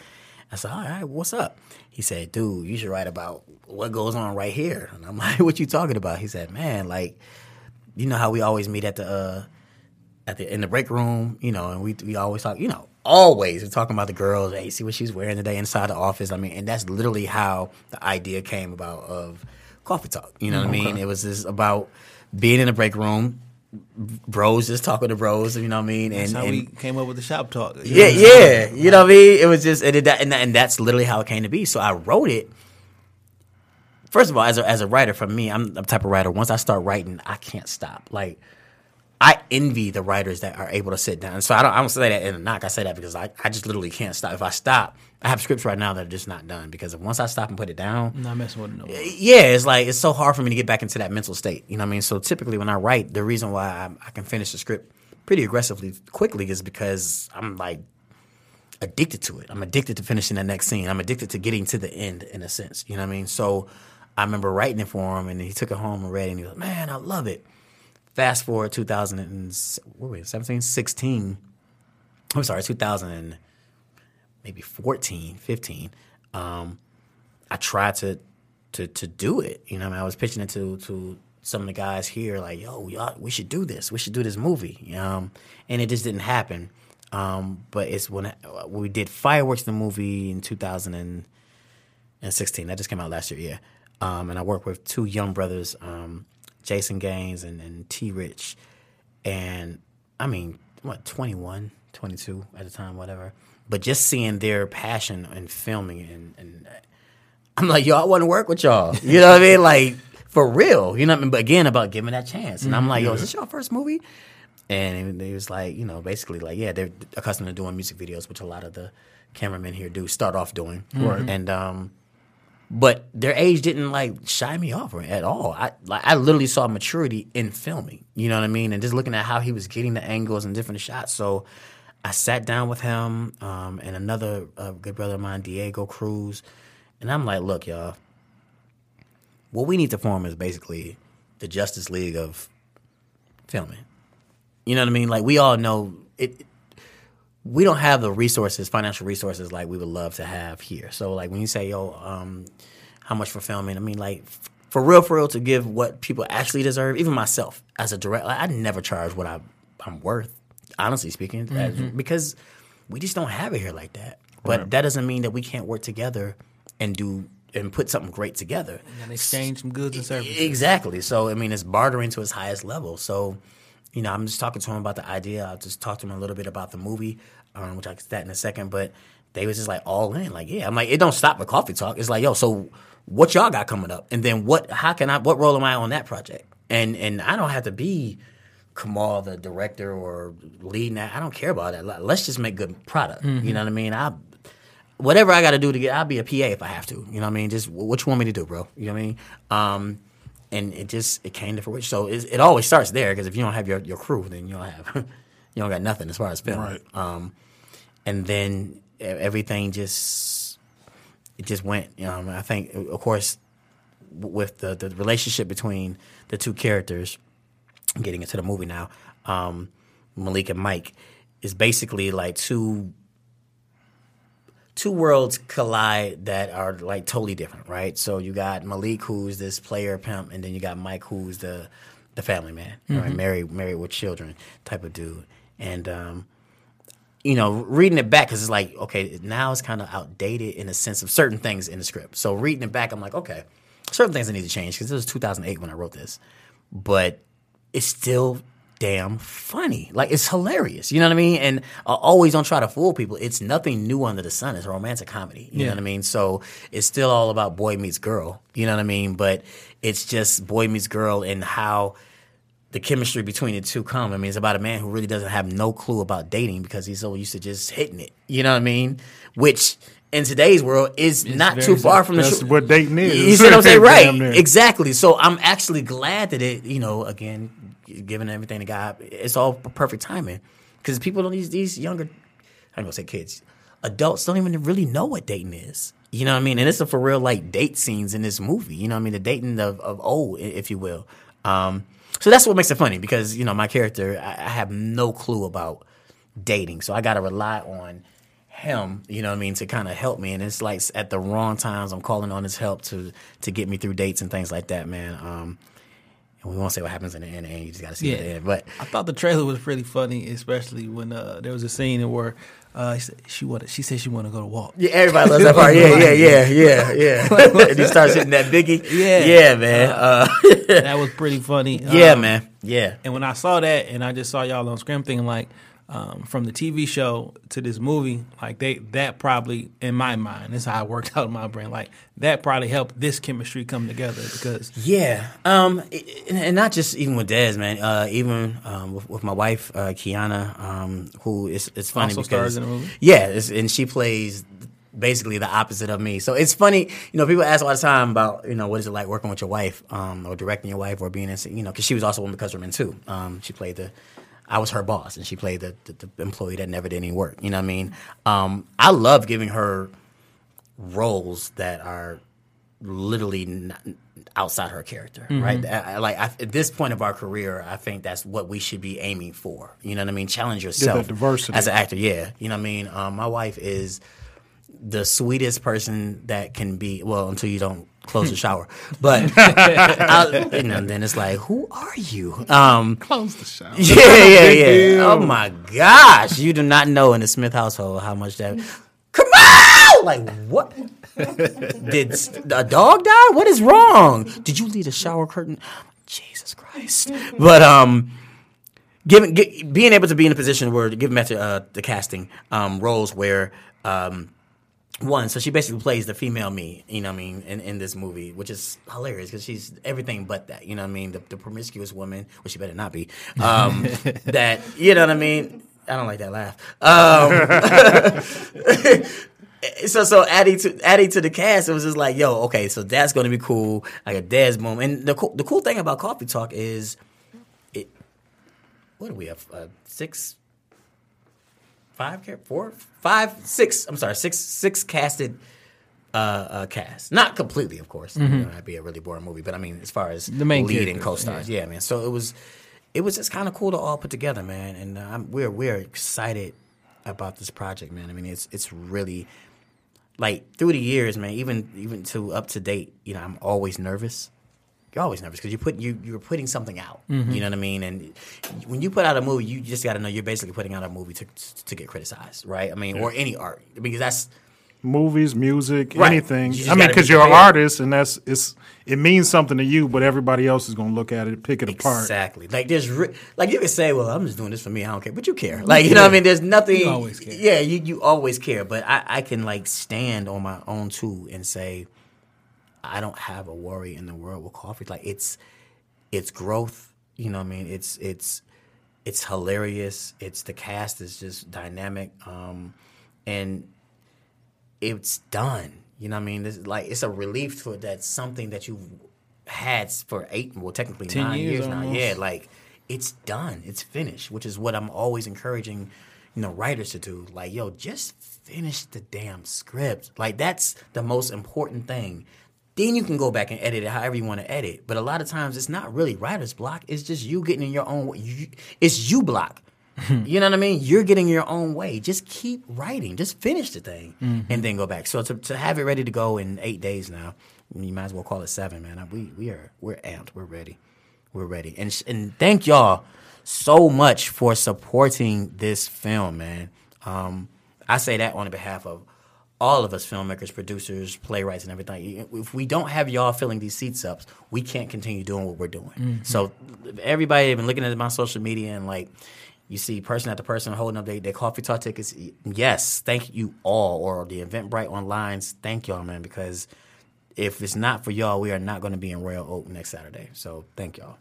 Speaker 5: I said, "All right, what's up?" He said, "Dude, you should write about what goes on right here." And I'm like, "What you talking about?" He said, "Man, like, you know how we always meet at the uh, at the in the break room, you know, and we we always talk, you know." Always, we're talking about the girls. Hey, see what she's wearing today inside the office. I mean, and that's literally how the idea came about of coffee talk. You know what I mean? It was just about being in the break room, bros just talking to bros. You know what I mean? And,
Speaker 4: That's how
Speaker 5: and
Speaker 4: we came up with the shop talk.
Speaker 5: Yeah, yeah. You know what I mean? It was just, and, it, and, and that's literally how it came to be. So I wrote it. First of all, as a, as a writer, for me, I'm the type of writer. Once I start writing, I can't stop. Like, I envy the writers that are able to sit down. So I don't, I don't say that in a knock. I say that because I, I just literally can't stop. If I stop, I have scripts right now that are just not done because once I stop and put it down,
Speaker 4: I'm not messing with it no eh,
Speaker 5: yeah, it's like it's so hard for me to get back into that mental state. You know what I mean? So typically, when I write, the reason why I, I can finish the script pretty aggressively quickly is because I'm like addicted to it. I'm addicted to finishing the next scene. I'm addicted to getting to the end in a sense. You know what I mean? So I remember writing it for him, and he took it home and read it, and he was like, "Man, I love it." Fast forward 2000 and what was it, 17, 16. I'm sorry, 2000 and maybe 14, 15. Um, I tried to to to do it. You know, I, mean? I was pitching it to to some of the guys here, like, "Yo, we should do this. We should do this movie." Um, and it just didn't happen. Um, but it's when, I, when we did fireworks, the movie in 2016. That just came out last year, yeah. Um, and I work with two young brothers, um, Jason Gaines and, and T. Rich, and I mean, what 21, 22 at the time, whatever. But just seeing their passion in filming and, and I'm like, yo, I want to work with y'all. You know what I mean? Like for real. You know what I mean? But again, about giving that chance. And I'm like, yo, is this your first movie? And they was like, you know, basically like, yeah, they're accustomed to doing music videos, which a lot of the cameramen here do start off doing.
Speaker 2: Right.
Speaker 5: And um, but their age didn't like shy me off at all. I like I literally saw maturity in filming. You know what I mean? And just looking at how he was getting the angles and different shots. So I sat down with him um, and another uh, good brother of mine, Diego Cruz, and I'm like, look, y'all, what we need to form is basically the Justice League of filming. You know what I mean? Like we all know it. We don't have the resources, financial resources, like we would love to have here. So, like when you say, "Yo, um, how much for filming?" I mean, like f- for real, for real, to give what people actually deserve. Even myself, as a director, like, I never charge what I, I'm worth. Honestly speaking, as- because we just don't have it here like that. But that doesn't mean that we can't work together and do and put something great together.
Speaker 4: And exchange some goods and services.
Speaker 5: Exactly. So I mean, it's bartering to its highest level. So, you know, I'm just talking to him about the idea. I'll just talk to him a little bit about the movie, um, which I can that in a second. But they was just like all in. Like, yeah, I'm like, it don't stop with coffee talk. It's like, yo, so what y'all got coming up? And then what? How can I? What role am I on that project? And and I don't have to be Kamal, the director, or leading that. I don't care about that. Let's just make good product. You know what I mean? I whatever I got to do to get, I'll be a PA if I have to. You know what I mean? Just what you want me to do, bro? You know what I mean? Um, and it just it came to fruition. So it, it always starts there because if you don't have your, your crew, then you don't have you don't got nothing as far as film.
Speaker 2: Right.
Speaker 5: Um, and then everything just it just went. You know, I think of course with the the relationship between the two characters, getting into the movie now, um, Malik and Mike is basically like two two worlds collide that are like totally different, right? So you got Malik, who's this player pimp, and then you got Mike, who's the the family man, right? Married, married with children type of dude, and um, you know, reading it back because it's like, okay, now it's kind of outdated in a sense of certain things in the script. So reading it back, I'm like, okay, certain things I need to change because this was 2008 when I wrote this, but it's still damn funny. Like it's hilarious. You know what I mean? And I always don't try to fool people. It's nothing new under the sun. It's a romantic comedy. You know what I mean? So it's still all about boy meets girl. You know what I mean? But it's just boy meets girl and how the chemistry between the two come. I mean, it's about a man who really doesn't have no clue about dating because he's so used to just hitting it. You know what I mean? Which in today's world is not too far from the
Speaker 2: That's
Speaker 5: truth.
Speaker 2: what dating is.
Speaker 5: You see what I'm saying? Right. Exactly. So I'm actually glad that it, you know, again, given everything to God, it's all perfect timing. Because people don't, these, these younger, I'm to say kids, adults don't even really know what dating is. You know what I mean? And it's a for real like date scenes in this movie. You know what I mean? The dating of, of old, if you will. Um, so that's what makes it funny because, you know, my character, I, I have no clue about dating. So I got to rely on him, you know what I mean, to kind of help me. And it's like at the wrong times, I'm calling on his help to to get me through dates and things like that, man. Um, and we won't say what happens in the end, and you just got to see
Speaker 4: Yeah.
Speaker 5: at the end. But
Speaker 4: I thought the trailer was pretty funny, especially when uh, there was a scene where uh, said- she wanted. She said she wanted to go to walk.
Speaker 5: yeah, everybody loves that part. Yeah, yeah, yeah, yeah, yeah. and he starts hitting that biggie.
Speaker 4: Yeah.
Speaker 5: yeah, man. Uh,
Speaker 4: that was pretty funny.
Speaker 5: yeah,
Speaker 4: Um,
Speaker 5: man. Yeah.
Speaker 4: And when I saw that, and I just saw y'all on screen, thinking like, um, from the TV show to this movie, like they that probably in my mind, this is how it worked out in my brain. Like that probably helped this chemistry come together because
Speaker 5: Yeah, um, and not just even with Dez, man. Uh, even um, with, with my wife, uh, Kiana, um, who is it's funny
Speaker 4: Also
Speaker 5: because
Speaker 4: stars in the movie?
Speaker 5: yeah, it's, and she plays basically the opposite of me. So it's funny, you know. People ask all the time about you know what is it like working with your wife, um, or directing your wife, or being in you know because she was also one because women too. Um, she played the. I was her boss, and she played the, the, the employee that never did any work. You know what I mean? Um, I love giving her roles that are literally not outside her character,
Speaker 2: Mm-hmm.
Speaker 5: right? I, I- like I, at this point of our career, I think that's what we should be aiming for. You know what I mean? Challenge yourself
Speaker 2: diversity.
Speaker 5: as an actor. Yeah, you know what I mean. Um, my wife is the sweetest person that can be. Well, until you don't close the shower, but I, you know, then it's like, who are you? Um,
Speaker 2: Close the shower.
Speaker 5: yeah, yeah, yeah. Oh my gosh, you do not know in the Smith household how much that. Come on! Like what? Did a dog die? What is wrong? Did you leave a shower curtain? Jesus Christ! But um, giving get, being able to be in a position where giving back to uh, the casting um, roles where um, one, so she basically plays the female me, you know what I mean, in, in this movie, which is hilarious because she's everything but that, you know what I mean, the, the promiscuous woman, which she better not be, um, that, you know what I mean, I don't like that laugh. Um, so so adding to adding to the cast, it was just like, yo, okay, so that's gonna be cool, like a Dez moment. And the cool, the cool thing about Coffee Talk is, it, what do we have, uh, six five, four, five, six. I'm sorry, six, six casted uh, uh, cast. Not completely, of course. You know, that'd be a really boring movie. But I mean, as far as
Speaker 4: The main
Speaker 5: lead and co-stars, yeah. man. So it was, it was just kind of cool to all put together, man. And uh, we're we're excited about this project, man. I mean, it's it's really like through the years, man. Even even to up to date, you know, I'm always nervous. You're always nervous because you put you you're putting something out. Mm-hmm. You know what I mean? And when you put out a movie, you just got to know you're basically putting out a movie to to get criticized, right? I mean, or any art because that's
Speaker 2: Movies, music,
Speaker 5: Right.
Speaker 2: anything. I mean, because
Speaker 5: be
Speaker 2: you're an artist, and that's it's it means something to you, but everybody else is going to look at it, pick it apart.
Speaker 5: Exactly. Like there's re- like you can say, well, I'm just doing this for me. I don't care, but you care. Like you know what I mean? There's nothing.
Speaker 4: You always care.
Speaker 5: Yeah, you you always care. But I I can like stand on my own too and say, I don't have a worry in the world with coffee. Like it's it's growth. You know what I mean? It's it's it's hilarious. It's the cast is just dynamic. Um, and it's done. You know what I mean? This like it's a relief to it that something that you've had for eight, well, technically
Speaker 4: 10
Speaker 5: nine
Speaker 4: years
Speaker 5: years, now. Yeah, like it's done. It's finished, which is what I'm always encouraging, you know, writers to do. Like, yo, just finish the damn script. Like that's the most important thing. Then you can go back and edit it however you want to edit. But a lot of times it's not really writer's block. It's just you getting in your own way. You, it's you block. you know what I mean? You're getting your own way. Just keep writing. Just finish the thing and then go back. So to, to have it ready to go in eight days now, you might as well call it seven, man. We we are we're amped. We're ready. We're ready. And and thank y'all so much for supporting this film, man. Um, I say that on behalf of all of us filmmakers, producers, playwrights, and everything. If we don't have y'all filling these seats up, we can't continue doing what we're doing. Mm-hmm. So everybody been looking at my social media and like you see person after person holding up their, their coffee talk tickets. Yes, thank you all. Or the Eventbrite online, thank y'all, man, because if it's not for y'all, we are not going to be in Royal Oak next Saturday. So thank y'all.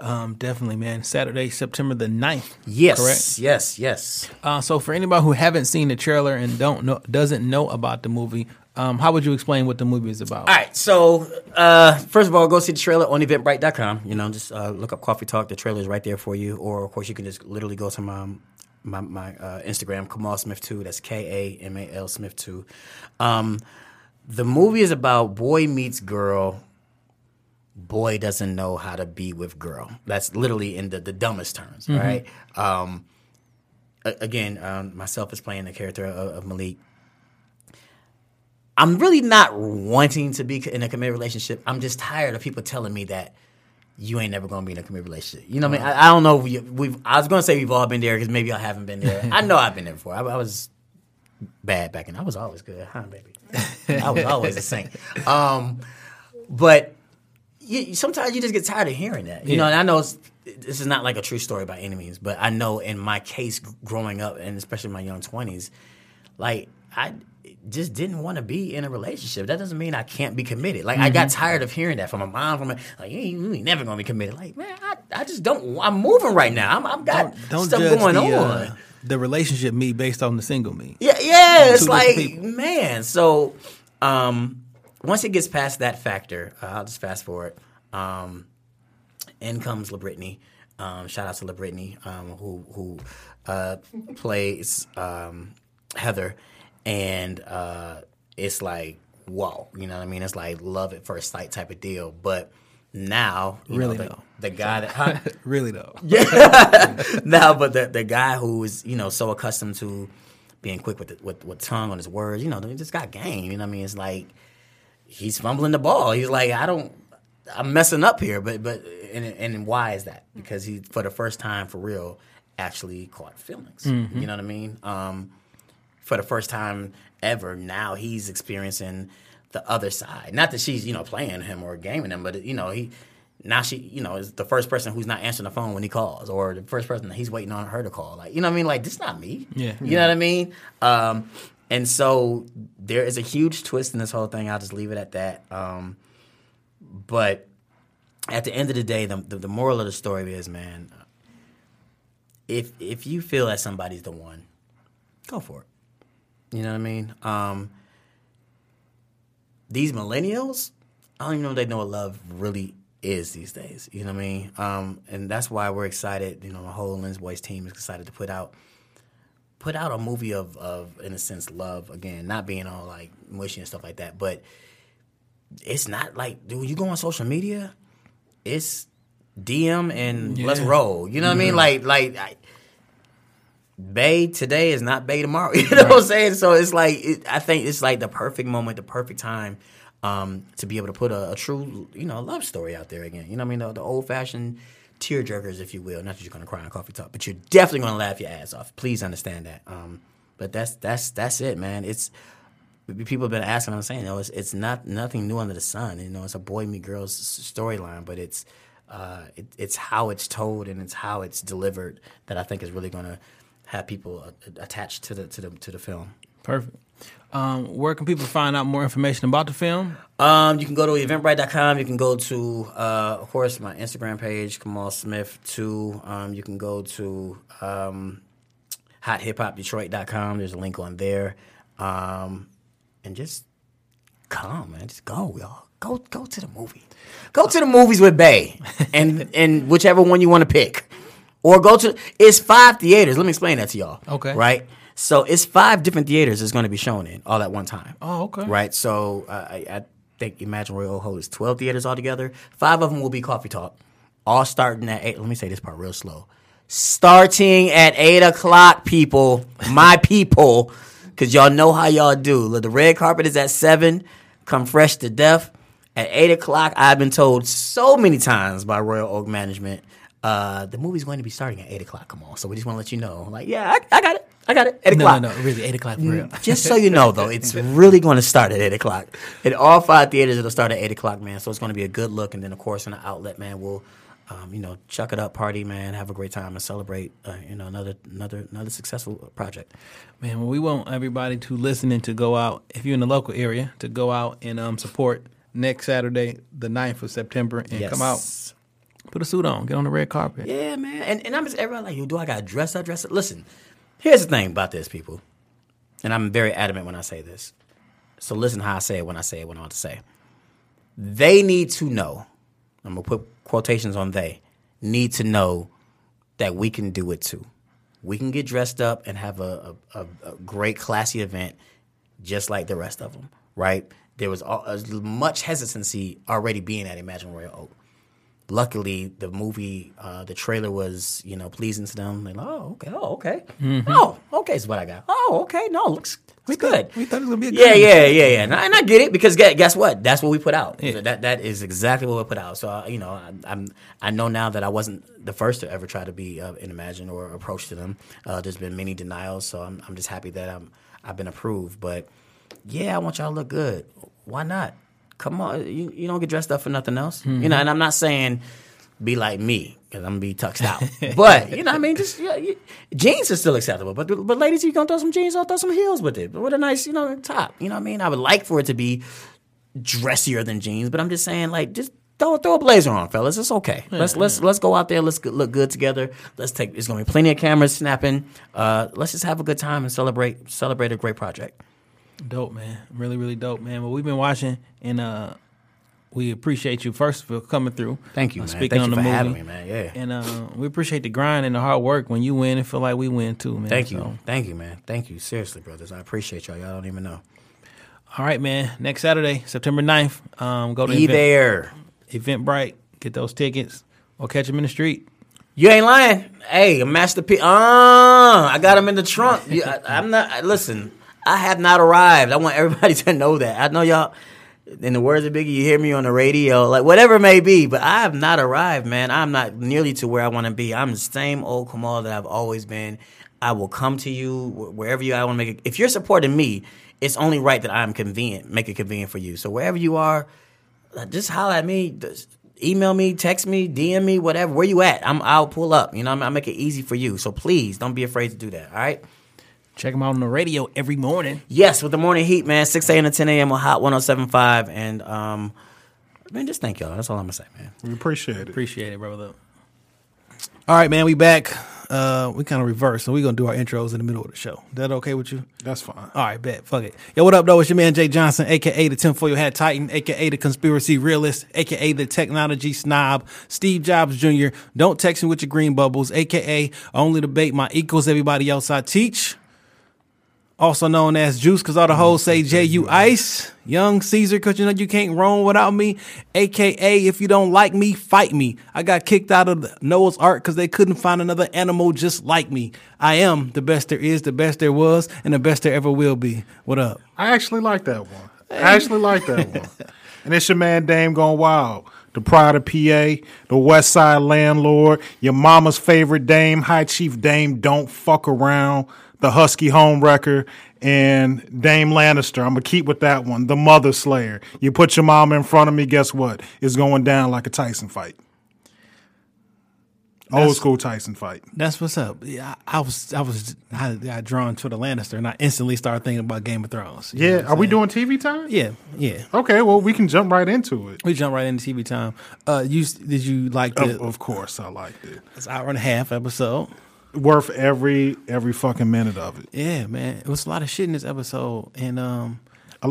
Speaker 4: Um, definitely, man. Saturday, September the 9th.
Speaker 5: Yes,
Speaker 4: Correct.
Speaker 5: yes, yes.
Speaker 4: Uh, so for anybody who haven't seen the trailer and don't know doesn't know about the movie, um, how would you explain what the movie is about?
Speaker 5: All right, so uh, first of all, go see the trailer on Eventbrite.com. You know, just uh, look up Coffee Talk. The trailer is right there for you. Or of course, you can just literally go to my my, my uh, Instagram, Kamal Smith Two. That's K A M A L Smith Two. Um, the movie is about boy meets girl. Boy doesn't know how to be with girl. That's literally in the, the dumbest terms, right? Um, again, um, myself is playing the character of, of Malik. I'm really not wanting to be in a committed relationship. I'm just tired of people telling me that you ain't never gonna be in a committed relationship. You know what I mean? I, I don't know. If we, we've. I was gonna say we've all been there because maybe I haven't been there. I know I've been there before. I, I was bad back and I was always good, huh, baby? I was always a saint. Um, but you, sometimes you just get tired of hearing that. You know, and I know it's, this is not like a true story by any means, but I know in my case, growing up, and especially in my young twenties, like I just didn't want to be in a relationship. That doesn't mean I can't be committed. Like I got tired of hearing that from my mom. From my, like you ain't, you ain't never gonna be committed. Like man, I, I just don't. I'm moving right now. I'm, I've got
Speaker 4: Don't
Speaker 5: stuff going
Speaker 4: the,
Speaker 5: on.
Speaker 4: uh, the relationship me based on the single me.
Speaker 5: Yeah, yeah. It's like, man. So, um, once it gets past that factor, uh, I'll just fast forward. Um, in comes LaBrittany. Um, shout out to LaBrittany, um, who who uh, plays um, Heather, and uh, it's like whoa, you know what I mean? It's like love at first sight type of deal. But now,
Speaker 4: Really
Speaker 5: know, the,
Speaker 4: though.
Speaker 5: the guy that huh?
Speaker 4: Really though.
Speaker 5: no, but the the guy who is you know so accustomed to being quick with the, with with tongue on his words, you know, he just got game. You know what I mean? It's like he's fumbling the ball. He's like, I don't, I'm messing up here. But but and and why is that? Because he for the first time for real actually caught feelings. You know what I mean? Um, for the first time ever, now he's experiencing the other side. Not that she's you know playing him or gaming him, but you know he. Now she, you know, is the first person who's not answering the phone when he calls, or the first person that he's waiting on her to call. Like, you know what I mean? Like, this not me.
Speaker 4: Yeah.
Speaker 5: You know what I mean? Um, and so there is a huge twist in this whole thing. I'll just leave it at that. Um, but at the end of the day, the, the, the moral of the story is, man, if if you feel that somebody's the one, go for it. You know what I mean? Um, these millennials, I don't even know if they know what love really is these days. You know what I mean? Um, and that's why we're excited. You know, the whole Lynn's Boys team is excited to put out put out a movie of of in a sense love again, not being all like mushy and stuff like that, but it's not like dude, you go on social media, it's DM and let's roll. You know what I mean? Like like I, Bay today is not Bay tomorrow. You know what I'm saying? So it's like it, I think it's like the perfect moment, the perfect time um, to be able to put a, a true, you know, love story out there again. You know what I mean? The, the old fashioned tear jerkers, if you will. Not that you're gonna cry on coffee talk, but you're definitely gonna laugh your ass off. Please understand that. Um, but that's that's that's it, man. It's people have been asking. I'm saying, you know, it's it's not nothing new under the sun. You know, it's a boy meet girls storyline, but it's uh, it, it's how it's told and it's how it's delivered that I think is really gonna have people uh, attached to the to the to the film.
Speaker 4: Perfect. Um, where can people find out more information about the film?
Speaker 5: Um, you can go to eventbrite.com. You can go to, uh, of course, my Instagram page, Kamal Smith. Too. Um, you can go to um, hothiphopdetroit.com. There's a link on there, um, and just come, man. Just go, y'all. Go, go to the movie. Go to the movies with Bay, and and whichever one you want to pick, or go to. It's five theaters. Let me explain that to y'all.
Speaker 4: Okay.
Speaker 5: Right. So it's five different theaters it's going to be shown in all at one time.
Speaker 4: Oh, okay.
Speaker 5: Right. So uh, I, I think Emagine Royal Oak holds 12 theaters altogether. Five of them will be Coffee Talk, all starting at 8. Let me say this part real slow. Starting at 8 o'clock, people, my people, because y'all know how y'all do. Look, The red carpet is at 7. Come fresh to death. At 8 o'clock, I've been told so many times by Royal Oak Management, uh, the movie's going to be starting at 8 o'clock. Come on. So we just want to let you know. Like, yeah, I, I got it. I got it. 8
Speaker 4: No,
Speaker 5: o'clock.
Speaker 4: no, no. Really, eight o'clock for real.
Speaker 5: Just so you know, though, it's really going to start at eight o'clock. In all five theaters, it'll start at eight o'clock, man. So it's going to be a good look, and then of course in the outlet, man, we'll, um, you know, chuck it up, party, man, have a great time, and celebrate, uh, you know, another another another successful project.
Speaker 4: Man, well, we want everybody to listen and to go out, if you're in the local area, to go out and um, support next Saturday, the 9th of September, and come out Put a suit on. Get on the red carpet.
Speaker 5: Yeah, man. And and I'm just everybody like, do I got to dress up? Dress up? Listen, here's the thing about this, people, and I'm very adamant when I say this. So listen how I say it when I say it when I want to say. They need to know. I'm gonna put quotations on they need to know that we can do it too. We can get dressed up and have a, a, a, a great classy event just like the rest of them, right? There was all, as much hesitancy already being at Emagine Royal Oak luckily the movie uh, the trailer was you know pleasing to them. They're like oh okay oh okay. Oh okay is what i got. Oh okay no looks, looks good.
Speaker 4: We thought it was gonna be a
Speaker 5: yeah
Speaker 4: good
Speaker 5: yeah yeah yeah. And I, and I get it because guess, guess what? That's what we put out. That that is exactly what we put out. So uh, you know I, i'm i know now that i wasn't the first to ever try to be uh, in Emagine or approach to them. Uh, there's been many denials so i'm, I'm just happy that i'm i've been approved. But yeah i want y'all to look good. Why not come on you, you don't get dressed up for nothing else you know and i'm not saying be like me because i'm gonna be tucked out but you know what i mean just yeah, you, jeans are still acceptable but but ladies you gonna throw some jeans or throw some heels with it with a nice you know top you know what i mean i would like for it to be dressier than jeans but i'm just saying like just Throw, throw a blazer on, fellas. It's okay. let's let's let's go out there. Let's look good together. Let's take. There's gonna be plenty of cameras snapping. Uh, let's just have a good time and celebrate celebrate a great project.
Speaker 4: Dope, man. Really, really dope, man. Well, we've been watching, and uh, we appreciate you first for coming through.
Speaker 5: Thank you,
Speaker 4: uh,
Speaker 5: man.
Speaker 4: Speaking
Speaker 5: Thank
Speaker 4: on
Speaker 5: you
Speaker 4: the
Speaker 5: for
Speaker 4: movie,
Speaker 5: having me, man. Yeah.
Speaker 4: And uh, we appreciate the grind and the hard work. When you win, it feel like we win too, man.
Speaker 5: Thank you,
Speaker 4: So,
Speaker 5: thank you, man. Thank you, seriously, brothers. I appreciate y'all. Y'all don't even know.
Speaker 4: all right, man. Next Saturday, September 9th, um, go to
Speaker 5: Be
Speaker 4: event,
Speaker 5: there.
Speaker 4: Eventbrite, get those tickets, or catch them in the street.
Speaker 5: You ain't lying. Hey, a masterpiece. Uh, I got him in the trunk. I, I'm not. Listen, I have not arrived. I want everybody to know that. I know y'all. In the words of Biggie, you hear me on the radio, like whatever it may be, but I have not arrived, man. I'm not nearly to where I want to be. I'm the same old Kamal that I've always been. I will come to you wherever you. I want to make it. If you're supporting me, it's only right that I'm convenient, make it convenient for you. So wherever you are, uh, just holler at me. Just email me, text me, DM me, whatever. Where you at? I'm. I'll pull up. You know, I'm, I'll make it easy for you. So please don't be afraid to do that. All right.
Speaker 4: Check them out on the radio every morning.
Speaker 5: Yes, with the morning heat, man. Six a.m. to ten a.m. on Hot 107.5. and um, man, just thank y'all. That's all I'm gonna say, man.
Speaker 2: We appreciate it.
Speaker 4: Appreciate it, brother. All right, man. We back. Uh, we kind of reverse, so we're gonna do our intros in the middle of the show. Is that okay with you?
Speaker 2: That's fine.
Speaker 4: All right, bet. Fuck it. Yo, what up, though? It's your man Jay Johnson, aka the tinfoil hat titan, aka the conspiracy realist, aka the technology snob, Steve Jobs Jr. Don't text me with your green bubbles, aka I only debate my equals everybody else I teach. Also known as Juice, cause all the mm-hmm. hoes say J U Ice. Young Caesar, cause you know you can't roam without me. AKA, if you don't like me, fight me. I got kicked out of Noah's Ark cause they couldn't find another animal just like me. I am the best there is, the best there was, and the best there ever will be. What up?
Speaker 2: I actually like that one. I actually like that one. And it's your man Dame Gone Wild, the pride of PA, the West Side landlord, your mama's favorite Dame, High Chief Dame, don't fuck around, the Husky homewrecker, and Dame Lannister. I'm gonna keep with that one, the Mother Slayer. You put your mom in front of me, guess what? It's going down like a Tyson fight. Old school Tyson fight.
Speaker 4: That's what's up. Yeah, I, I was, I was, I got drawn to the Lannister, and I instantly started thinking about Game of Thrones.
Speaker 2: Yeah, are we doing TV time?
Speaker 4: Yeah, yeah.
Speaker 2: Okay, well we can jump right into it.
Speaker 4: We jump right into TV time. Uh, you did you like the?
Speaker 2: Of, of course, I liked it.
Speaker 4: It's hour and a half episode.
Speaker 2: Worth every every fucking minute of it.
Speaker 4: Yeah, man. It was a lot of shit in this episode, and um,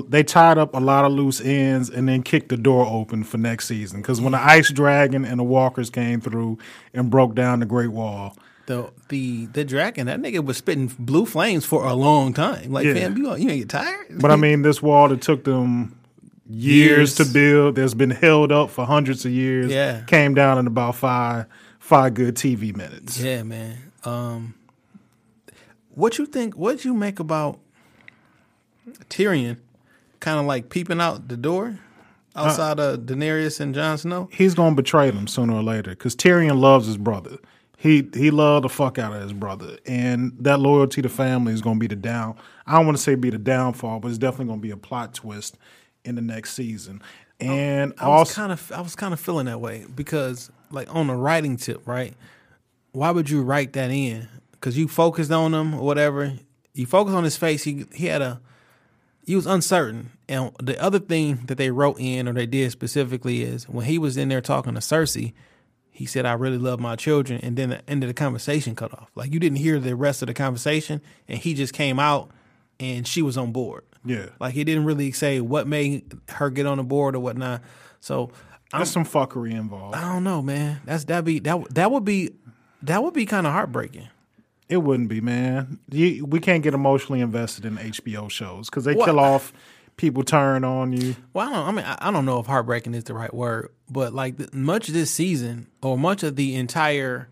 Speaker 2: They tied up a lot of loose ends and then kicked the door open for next season. Because when the Ice Dragon and the Walkers came through and broke down the Great Wall,
Speaker 4: the the the dragon that nigga was spitting blue flames for a long time. Like,
Speaker 2: Yeah.
Speaker 4: fam, you you ain't get tired?
Speaker 2: but I mean, this wall that took them years,
Speaker 4: Years.
Speaker 2: to build, that's been held up for hundreds of years.
Speaker 4: Yeah.
Speaker 2: came down in about five five good TV minutes.
Speaker 4: Yeah, man. Um, what you think? What you make about Tyrion? Kind of like peeping out the door outside of Daenerys and Jon Snow.
Speaker 2: He's gonna betray them sooner or later because Tyrion loves his brother. He he loved the fuck out of his brother, and that loyalty to family is gonna be the down. I don't want to say be the downfall, but it's definitely gonna be a plot twist in the next season. And
Speaker 4: I was
Speaker 2: also,
Speaker 4: kind of I was kind of feeling that way because like on the writing tip, right? Why would you write that in? Because you focused on him or whatever. You focused on his face. He he had a he was uncertain. And the other thing that they wrote in or they did specifically is when he was in there talking to Cersei, he said, "I really love my children," and then the end of the conversation cut off. Like you didn't hear the rest of the conversation, and he just came out, and she was on board.
Speaker 2: Yeah.
Speaker 4: Like he didn't really say what made her get on the board or whatnot. So I'm,
Speaker 2: There's some fuckery involved.
Speaker 4: I don't know, man. That's that be that that would be that would be kind of heartbreaking.
Speaker 2: It wouldn't be, man. You, we can't get emotionally invested in HBO shows because they
Speaker 4: What?
Speaker 2: kill off people turn on you.
Speaker 4: Well, I don't. I mean, I, I don't know if heartbreaking is the right word, but like much of this season or much of the entire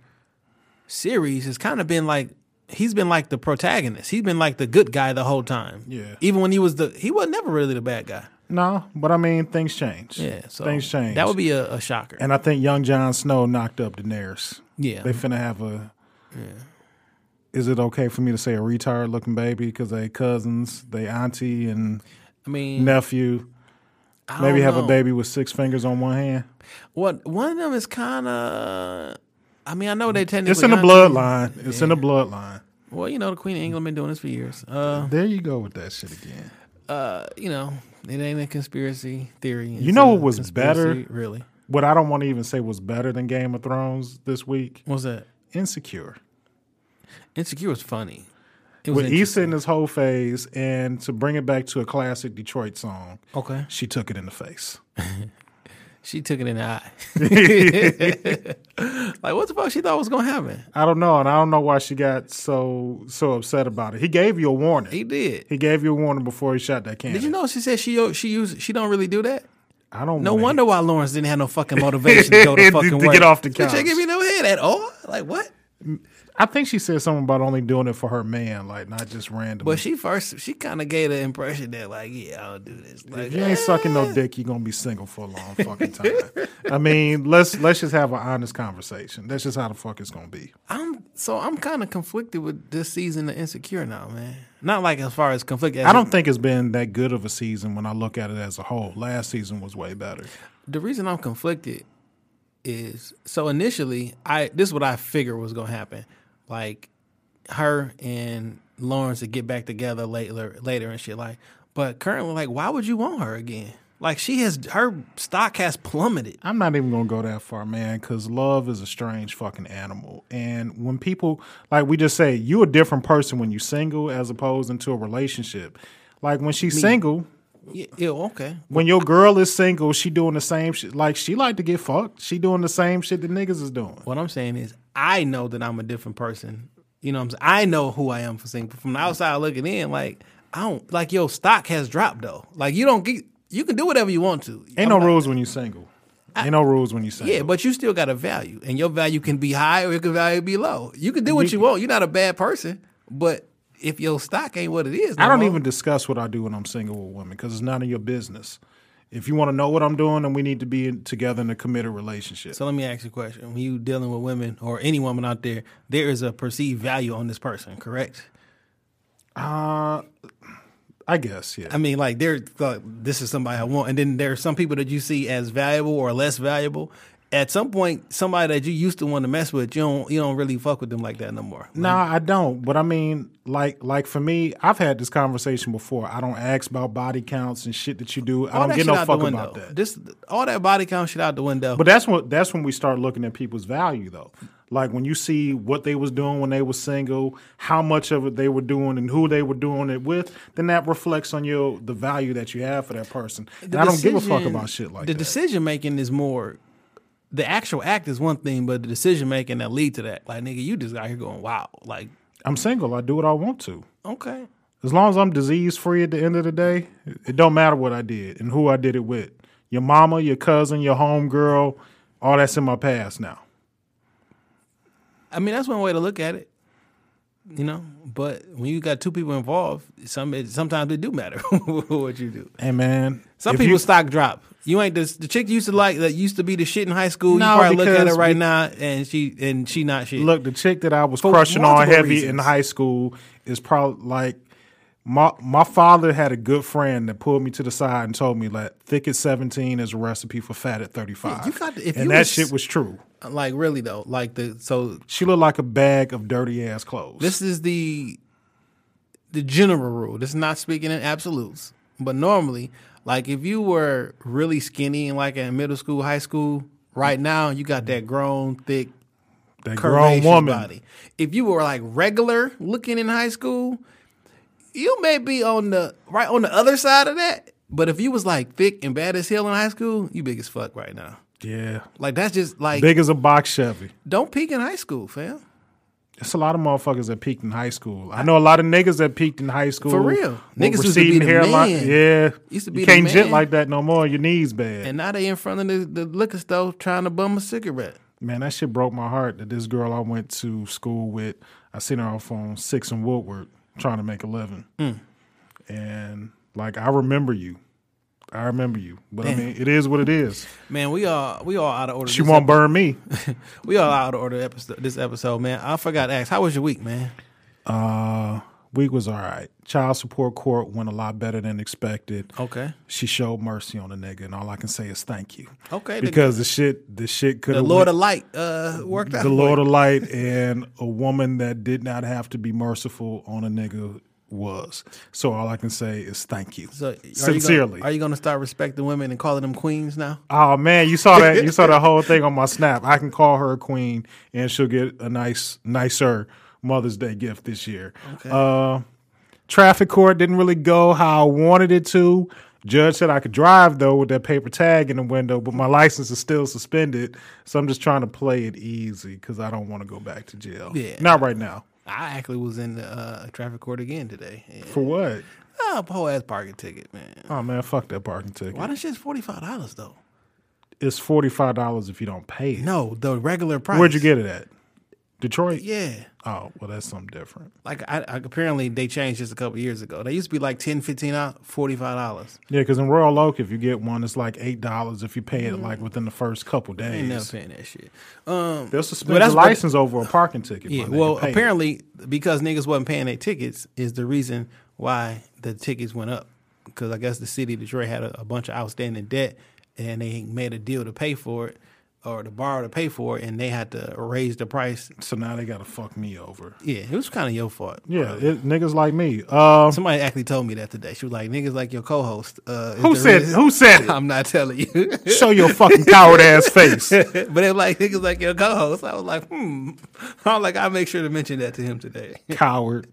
Speaker 4: series has kind of been like he's been like the protagonist. He's been like the good guy the whole time.
Speaker 2: Yeah.
Speaker 4: Even when he was the he was never really the bad guy.
Speaker 2: No, but I mean things change.
Speaker 4: Yeah. So
Speaker 2: things change.
Speaker 4: That would be a, a shocker.
Speaker 2: And I think young Jon Snow knocked up Daenerys.
Speaker 4: Yeah.
Speaker 2: They finna have a. Is it okay for me to say a retard looking baby because they cousins, they auntie and
Speaker 4: I mean,
Speaker 2: nephew?
Speaker 4: I
Speaker 2: Maybe have
Speaker 4: know.
Speaker 2: a baby with six fingers on one hand.
Speaker 4: What one of them is kind of. I mean, I know they technically.
Speaker 2: It's in the bloodline. It's in the bloodline.
Speaker 4: Well, you know, the Queen of England been doing this for years. Uh,
Speaker 2: There you go with that shit again.
Speaker 4: uh, you know, it ain't a conspiracy theory.
Speaker 2: You know what was better?
Speaker 4: Really?
Speaker 2: What I don't want to even say was better than Game of Thrones this week.
Speaker 4: What's that?
Speaker 2: Insecure.
Speaker 4: Insecure was funny. It was
Speaker 2: With Issa in his whole phase, and to bring it back to a classic Detroit song,
Speaker 4: Okay.
Speaker 2: she took it in the face.
Speaker 4: She took it in the eye. like, what the fuck she thought was going to happen?
Speaker 2: I don't know, and I don't know why she got so so upset about it. He gave you a warning.
Speaker 4: He did.
Speaker 2: He gave you a warning before he shot that cannon.
Speaker 4: Did you know she said she she use she don't really do that?
Speaker 2: I don't.
Speaker 4: No wonder why Lawrence didn't have no fucking motivation to go to fucking
Speaker 2: To
Speaker 4: fucking
Speaker 2: get off the couch.
Speaker 4: She give me no head at all. Like what?
Speaker 2: I think she said something about only doing it for her man, like not just random.
Speaker 4: But she first she kind of gave the impression that like yeah I'll do this. Like
Speaker 2: if you ain't sucking no eh. dick, you're gonna be single for a long fucking time. I mean, let's let's just have an honest conversation. That's just how the fuck it's gonna be.
Speaker 4: I'm so I'm kind of conflicted with this season of Insecure now, man. Not like as far as conflict. As
Speaker 2: I don't think it's been that good of a season when I look at it as a whole. Last season was way better.
Speaker 4: the reason I'm conflicted is so initially I this is what I figured was gonna happen. Like her and Lawrence to get back together later later and shit like but currently like why would you want her again? Like she has her stock has plummeted.
Speaker 2: I'm not even gonna go that far, man, because love is a strange fucking animal. And when people like we just say you a different person when you're single as opposed into a relationship. Like when she's single,
Speaker 4: Yeah, yeah, okay.
Speaker 2: when your girl is single, she doing the same shit. Like she like to get fucked. She doing the same shit that niggas is doing.
Speaker 4: What I'm saying is, I know that I'm a different person. You know what I'm saying? I know who I am for single. From the outside looking in, like, I don't, like, your stock has dropped, though. Like, you don't get, you can do whatever you want to.
Speaker 2: Ain't no rules when you single. Ain't no rules when you single.
Speaker 4: Yeah, but you still got a value, and your value can be high or it can value be low. You can do what you want. You're not a bad person, but if your stock ain't what it is, no
Speaker 2: I don't
Speaker 4: more-
Speaker 2: even discuss what I do when I'm single with women because it's none of your business. If you want to know what I'm doing, then we need to be in, together in a committed relationship.
Speaker 4: So let me ask you a question: When you dealing with women or any woman out there, there is a perceived value on this person, correct?
Speaker 2: uh, I guess, yeah.
Speaker 4: I mean, like, there, like, this is somebody I want, and then there are some people that you see as valuable or less valuable. At some point, somebody that you used to want to mess with, you don't, you don't really fuck with them like that no more.
Speaker 2: No, I don't. But I mean, like, like for me, I've had this conversation before. I don't ask about body counts and shit that you do. I don't get no fuck about that.
Speaker 4: This, all that body count shit out the window.
Speaker 2: But that's what that's when we start looking at people's value, though. Like when you see what they was doing when they was single, how much of it they were doing, and who they were doing it with, then that reflects on your the value that you have for that person. And
Speaker 4: The
Speaker 2: I don't give a fuck about shit like
Speaker 4: the
Speaker 2: that.
Speaker 4: The decision making is more. The actual act is one thing, but the decision making that lead to that, like nigga, you just out here going wow, like
Speaker 2: I'm single. I do what I want to.
Speaker 4: okay,
Speaker 2: As long as I'm disease free at the end of the day, it don't matter what I did and who I did it with. Your mama, your cousin, your home girl, all that's in my past now.
Speaker 4: I mean that's one way to look at it, you know. But when you got two people involved, some it, sometimes it do matter what you do.
Speaker 2: Hey man,
Speaker 4: Some people
Speaker 2: you-
Speaker 4: stock drop. You ain't the, the chick you used to like that used to be the shit in high school.
Speaker 2: No,
Speaker 4: you probably look at her right
Speaker 2: we-
Speaker 4: now and she and she not shit.
Speaker 2: Look, the chick that I was
Speaker 4: For
Speaker 2: crushing on heavy in high school is probably like my my father had a good friend that pulled me to the side and told me that thick at seventeen is a recipe for fat at thirty five.
Speaker 4: You got to-
Speaker 2: and that
Speaker 4: was-
Speaker 2: shit was true.
Speaker 4: like really though, like the so
Speaker 2: She looked like a bag of dirty ass clothes.
Speaker 4: This is the the general rule. This is not speaking in absolutes, but normally, like if you were really skinny and like in middle school, high school Right now, you got that grown, thick,
Speaker 2: That grown woman.
Speaker 4: body. If you were like regular looking in high school, you may be on the right on the other side of that. But if you was like thick and bad as hell in high school, you big as fuck right now.
Speaker 2: Yeah.
Speaker 4: Like that's just like
Speaker 2: Big as a box Chevy.
Speaker 4: don't peak in high school, fam.
Speaker 2: It's a lot of motherfuckers that peaked in high school. I know a lot of niggas that peaked in high school.
Speaker 4: For real. Niggas used to be the
Speaker 2: hairline.
Speaker 4: man.
Speaker 2: Yeah.
Speaker 4: Used to be
Speaker 2: you can't jit like that no more. Your knees bad.
Speaker 4: And now they in front of the, the liquor store trying to bum a cigarette.
Speaker 2: Man, that shit broke my heart that this girl I went to school with, I seen her off on Six and Woodward trying to make a living.
Speaker 4: Hmm.
Speaker 2: And like I remember you. I remember you. But I mean, it is what it is.
Speaker 4: Man, we all we all out of order.
Speaker 2: She won't burn me.
Speaker 4: We all out of order episode, this episode, man. I forgot to ask, how was your week, man?
Speaker 2: Uh week was all right. Child support court went a lot better than expected.
Speaker 4: Okay.
Speaker 2: She showed mercy on the nigga, and all I can say is thank you.
Speaker 4: Okay.
Speaker 2: Because the shit, the shit could
Speaker 4: the Lord of Light uh, worked out.
Speaker 2: the Lord
Speaker 4: you.
Speaker 2: of Light and a woman that did not have to be merciful on a nigga was. So all I can say is thank you.
Speaker 4: So, are you
Speaker 2: Sincerely.
Speaker 4: gonna, are you going to start respecting women and calling them queens now?
Speaker 2: Oh man, you saw that you saw the whole thing on my snap. I can call her a queen and she'll get a nice nicer Mother's Day gift this year. Uh traffic court didn't really go how I wanted it to. Judge said I could drive though with that paper tag in the window, but my license is still suspended. So I'm just trying to play it easy because I don't want to go back to jail.
Speaker 4: Yeah.
Speaker 2: Not right now.
Speaker 4: I actually was in the uh, traffic court again today.
Speaker 2: For what?
Speaker 4: oh, whole ass parking ticket, man.
Speaker 2: Oh man, fuck that parking ticket.
Speaker 4: Why that shit's forty five dollars though?
Speaker 2: It's forty five dollars if you don't pay it.
Speaker 4: No, the regular price.
Speaker 2: Where'd you get it at? Detroit?
Speaker 4: Yeah,
Speaker 2: Oh, well that's something different.
Speaker 4: like I, I apparently they changed just a couple years ago. They used to be like 10 15 out, forty five dollars.
Speaker 2: Yeah, because in Royal Oak, if you get one, it's like eight dollars if you pay it like within the first couple
Speaker 4: I ain't never
Speaker 2: days.
Speaker 4: paying that shit. Um,
Speaker 2: They'll suspend
Speaker 4: Well, that's
Speaker 2: the
Speaker 4: what-
Speaker 2: license over a parking ticket.
Speaker 4: Yeah, well,
Speaker 2: Pay it.
Speaker 4: apparently because niggas wasn't paying their tickets is the reason why the tickets went up. Because I guess the city of Detroit had a, a bunch of outstanding debt, and they made a deal to pay for it or to borrow to pay for it, and they had to raise the price.
Speaker 2: so now they gotta fuck me over.
Speaker 4: Yeah, it was kind of your fault.
Speaker 2: Yeah, it, niggas like me. Uh,
Speaker 4: Somebody actually told me that today. She was like, "Niggas like your co-host." Uh,
Speaker 2: who said?
Speaker 4: reason-
Speaker 2: Who said it?
Speaker 4: I'm not telling you.
Speaker 2: Show your fucking coward ass face.
Speaker 4: but they were like niggas like your co-host. I was like, hmm. I was like, I'll make sure to mention that to him today.
Speaker 2: Coward.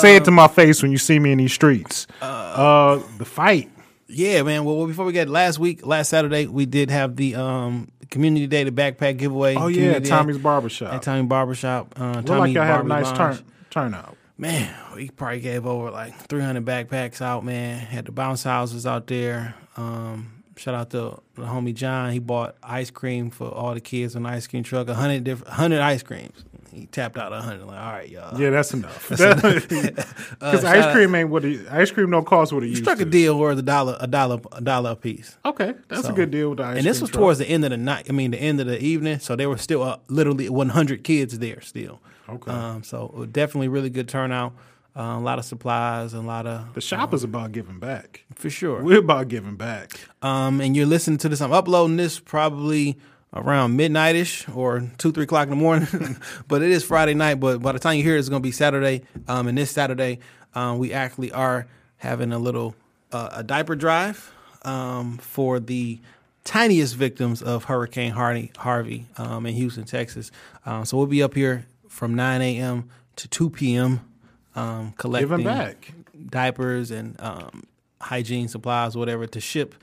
Speaker 2: Say it to my face when you see me in these streets. Uh, the fight.
Speaker 4: Yeah, man. Well, before we get last week, last Saturday, we did have the um community day, the backpack giveaway.
Speaker 2: Oh yeah,
Speaker 4: Day
Speaker 2: Tommy's barbershop.
Speaker 4: at Tommy Barbershop. Uh, Tommy
Speaker 2: like y'all had a nice turn turnout.
Speaker 4: Man, we probably gave over like 300 backpacks out, man. Had the bounce houses out there. Um, shout out to the homie John. He bought ice cream for all the kids on the ice cream truck. 100 different, 100 ice creams. He tapped out a 100. Like, all right, y'all.
Speaker 2: Yeah, that's enough. Because ice cream ain't what it, ice cream don't cost what it used
Speaker 4: Struck
Speaker 2: to.
Speaker 4: a deal worth a dollar, a dollar, a dollar a piece.
Speaker 2: Okay, that's
Speaker 4: So-
Speaker 2: a good deal with the ice cream.
Speaker 4: and this was
Speaker 2: truck.
Speaker 4: towards the end of the night. I mean, the end of the evening. So there were still uh, literally 100 kids there still.
Speaker 2: Okay.
Speaker 4: Um, so definitely really good turnout. Uh, a lot of supplies and a lot of
Speaker 2: The shop is about giving back.
Speaker 4: for sure.
Speaker 2: We're about giving back.
Speaker 4: Um, and you're listening to this. I'm uploading this probably around midnightish or two, three o'clock in the morning. but it is Friday night. But by the time you hear it, it's going to be Saturday. Um, and this Saturday, um, we actually are having a little uh, a diaper drive um, for the tiniest victims of Hurricane Harvey, Harvey um, in Houston, Texas. Um, so we'll be up here from 9 a.m. to 2 p.m. Um, collecting
Speaker 2: back.
Speaker 4: diapers and um, hygiene supplies, whatever, to ship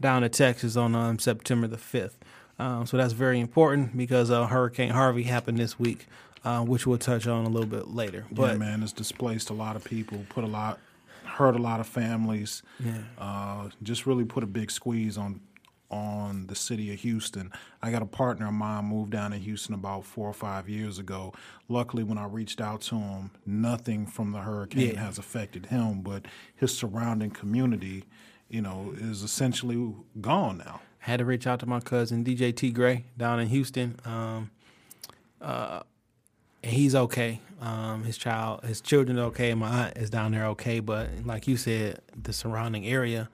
Speaker 4: down to Texas on um, September the 5th. Um, so that's very important because uh, Hurricane Harvey happened this week, uh, which we'll touch on a little bit later. But
Speaker 2: yeah, man, it's displaced a lot of people, put a lot, hurt a lot of families.
Speaker 4: Yeah.
Speaker 2: Uh, just really put a big squeeze on on the city of Houston. I got a partner of mine moved down to Houston about four or five years ago. Luckily, when I reached out to him, nothing from the hurricane
Speaker 4: Yeah.
Speaker 2: has affected him, but his surrounding community, you know, is essentially gone now.
Speaker 4: Had to reach out to my cousin DJ T Gray down in Houston. Um, uh, and he's okay. Um, his child, his children are okay. My aunt is down there okay, but like you said, the surrounding area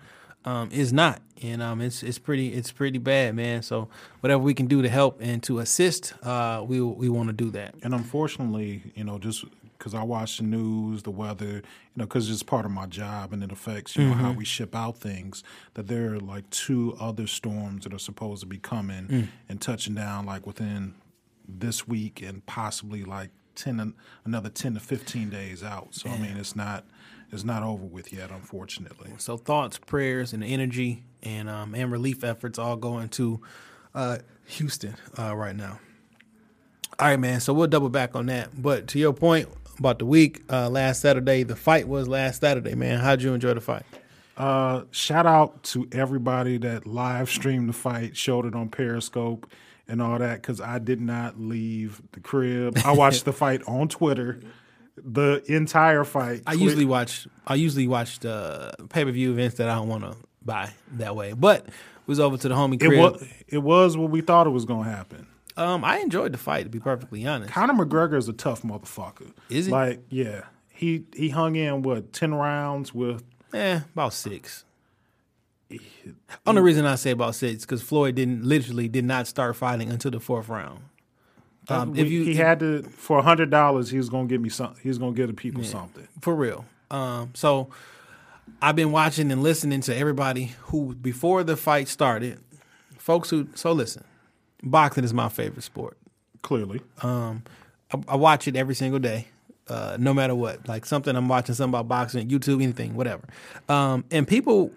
Speaker 4: um, is not, and um, it's it's pretty it's pretty bad, man. So whatever we can do to help and to assist, uh, we we want to do that.
Speaker 2: And unfortunately, you know, just because I watch the news, the weather, you know, because it's part of my job and it affects you know how we ship out things. That there are like two other storms that are supposed to be coming and touching down like within this week and possibly like ten another ten to fifteen days out. So I mean, it's not it's not over with yet, unfortunately.
Speaker 4: So thoughts, prayers, and energy, and um, and relief efforts all going to uh, Houston uh, right now. All right, man. So we'll double back on that. But to your point about the week, uh, last Saturday, the fight was last Saturday, man. How'd you enjoy the fight?
Speaker 2: Uh, shout out to everybody that live streamed the fight, showed it on Periscope and all that, because I did not leave the crib. I watched the fight on Twitter, the entire fight.
Speaker 4: I usually watch. I usually watch the pay per view events that I don't want to buy that way. But was over to the homie
Speaker 2: it
Speaker 4: crib.
Speaker 2: was it was what we thought it was going to happen.
Speaker 4: Um, I enjoyed the fight to be perfectly honest.
Speaker 2: Conor McGregor is a tough motherfucker.
Speaker 4: Is he?
Speaker 2: Like, yeah, he he hung in what ten rounds with.
Speaker 4: Eh, about six. Only reason I say about six because Floyd didn't literally did not start fighting until the fourth round. Um, if you
Speaker 2: he had to for a hundred dollars, he was going to give me some. He was going to give the people something.
Speaker 4: for real. Um, so I've been watching and listening to everybody who before the fight started, folks who. So listen, boxing is my favorite sport.
Speaker 2: Clearly,
Speaker 4: Um, I, I watch it every single day, uh, no matter what. Like something I'm watching, something about boxing, YouTube, anything, whatever. Um, and people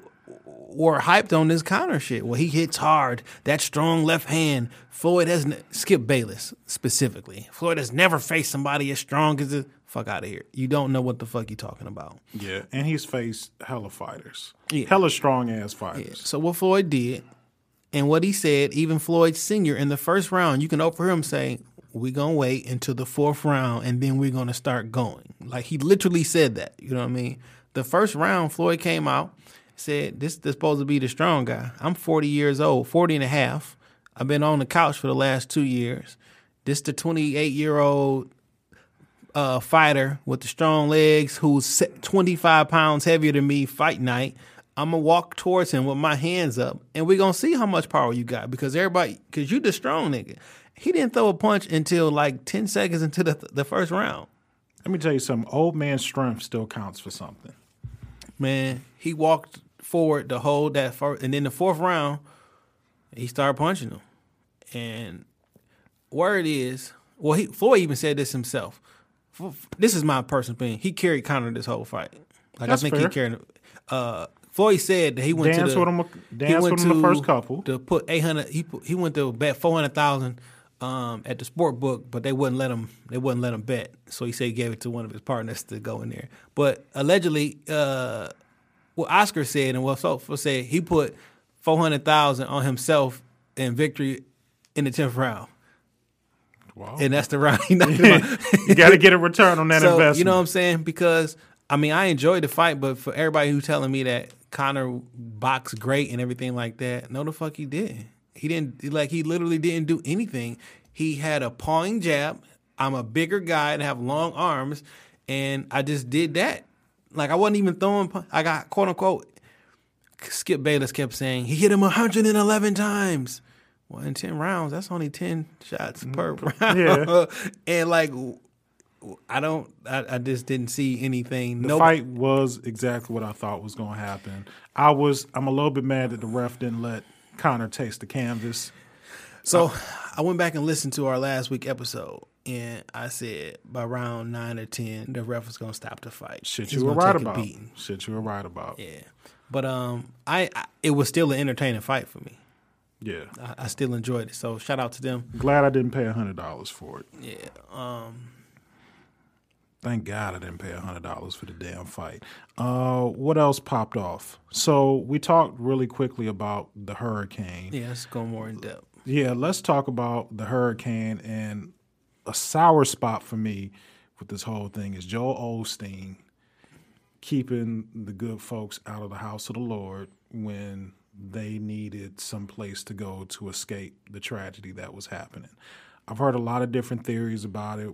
Speaker 4: were hyped on this Conor shit. Well, he hits hard. That strong left hand. Floyd has ne- Skip Bayless specifically. Floyd has never faced somebody as strong as this. Fuck out of here. You don't know what the fuck you talking about.
Speaker 2: yeah, and he's faced hella fighters,
Speaker 4: Yeah.
Speaker 2: hella strong ass fighters.
Speaker 4: So what Floyd did, and what he said, even Floyd Senior in the first round, you can overhear him say, "We're gonna wait until the fourth round, and then we're gonna start going." Like he literally said that. You know what I mean? The first round, Floyd came out, said, "This is supposed to be the strong guy. I'm 40 years old, 40 and a half. I've been on the couch for the last two years. This the 28 year old uh, fighter with the strong legs who's 25 pounds heavier than me fight night. I'm gonna walk towards him with my hands up, and we're gonna see how much power you got because everybody, because you the strong nigga. He didn't throw a punch until like 10 seconds into the, the first round.
Speaker 2: Let me tell you something. Old man strength still counts for something.
Speaker 4: Man, he walked forward to hold that first, and then the fourth round, he started punching him. And word is, well, he, Floyd even said this himself. This is my personal opinion. He carried Conor this whole fight. Like
Speaker 2: That's
Speaker 4: I think
Speaker 2: fair.
Speaker 4: he carried. Uh, Floyd said that he went
Speaker 2: Dance
Speaker 4: to the,
Speaker 2: with him dance
Speaker 4: went
Speaker 2: with him the first couple.
Speaker 4: to put eight hundred. He put, he went to bet four hundred thousand um, at the sport book, but they wouldn't let him. They wouldn't let him bet. So he said he gave it to one of his partners to go in there. But allegedly, uh, what Oscar said and what Sofa said, he put four hundred thousand on himself in victory in the tenth round,
Speaker 2: Wow.
Speaker 4: and that's the round he knocked him out.
Speaker 2: you got to get a return on that
Speaker 4: so,
Speaker 2: investment.
Speaker 4: You know what I'm saying? Because I mean, I enjoyed the fight, but for everybody who's telling me that Conor boxed great and everything like that, no, the fuck he didn't. He didn't like he literally didn't do anything. He had a pawing jab. I'm a bigger guy and have long arms, and I just did that. Like I wasn't even throwing. I got quote unquote. Skip Bayless kept saying he hit him 111 times. Well, in 10 rounds, that's only 10 shots per mm. round.
Speaker 2: Yeah.
Speaker 4: and like, I don't, I, I just didn't see anything.
Speaker 2: the
Speaker 4: no
Speaker 2: fight was exactly what I thought was going to happen. I was. I'm a little bit mad that the ref didn't let Conor taste the canvas.
Speaker 4: So I went back and listened to our last week episode, and I said by round nine or ten, the ref was gonna stop the fight.
Speaker 2: Shit,
Speaker 4: He's
Speaker 2: you were right about.
Speaker 4: beating.
Speaker 2: Shit, you were right about.
Speaker 4: Yeah, but um, I, I it was still an entertaining fight for me.
Speaker 2: Yeah.
Speaker 4: I, I still enjoyed it. So shout out to them.
Speaker 2: Glad I didn't pay a hundred dollars for it.
Speaker 4: Yeah. Um.
Speaker 2: Thank God I didn't pay hundred dollars for the damn fight. Uh, what else popped off? So we talked really quickly about the hurricane.
Speaker 4: Yeah. Let's go more in depth.
Speaker 2: Yeah, let's talk about the hurricane and a sour spot for me with this whole thing is Joel Osteen keeping the good folks out of the house of the Lord when they needed some place to go to escape the tragedy that was happening. I've heard a lot of different theories about it.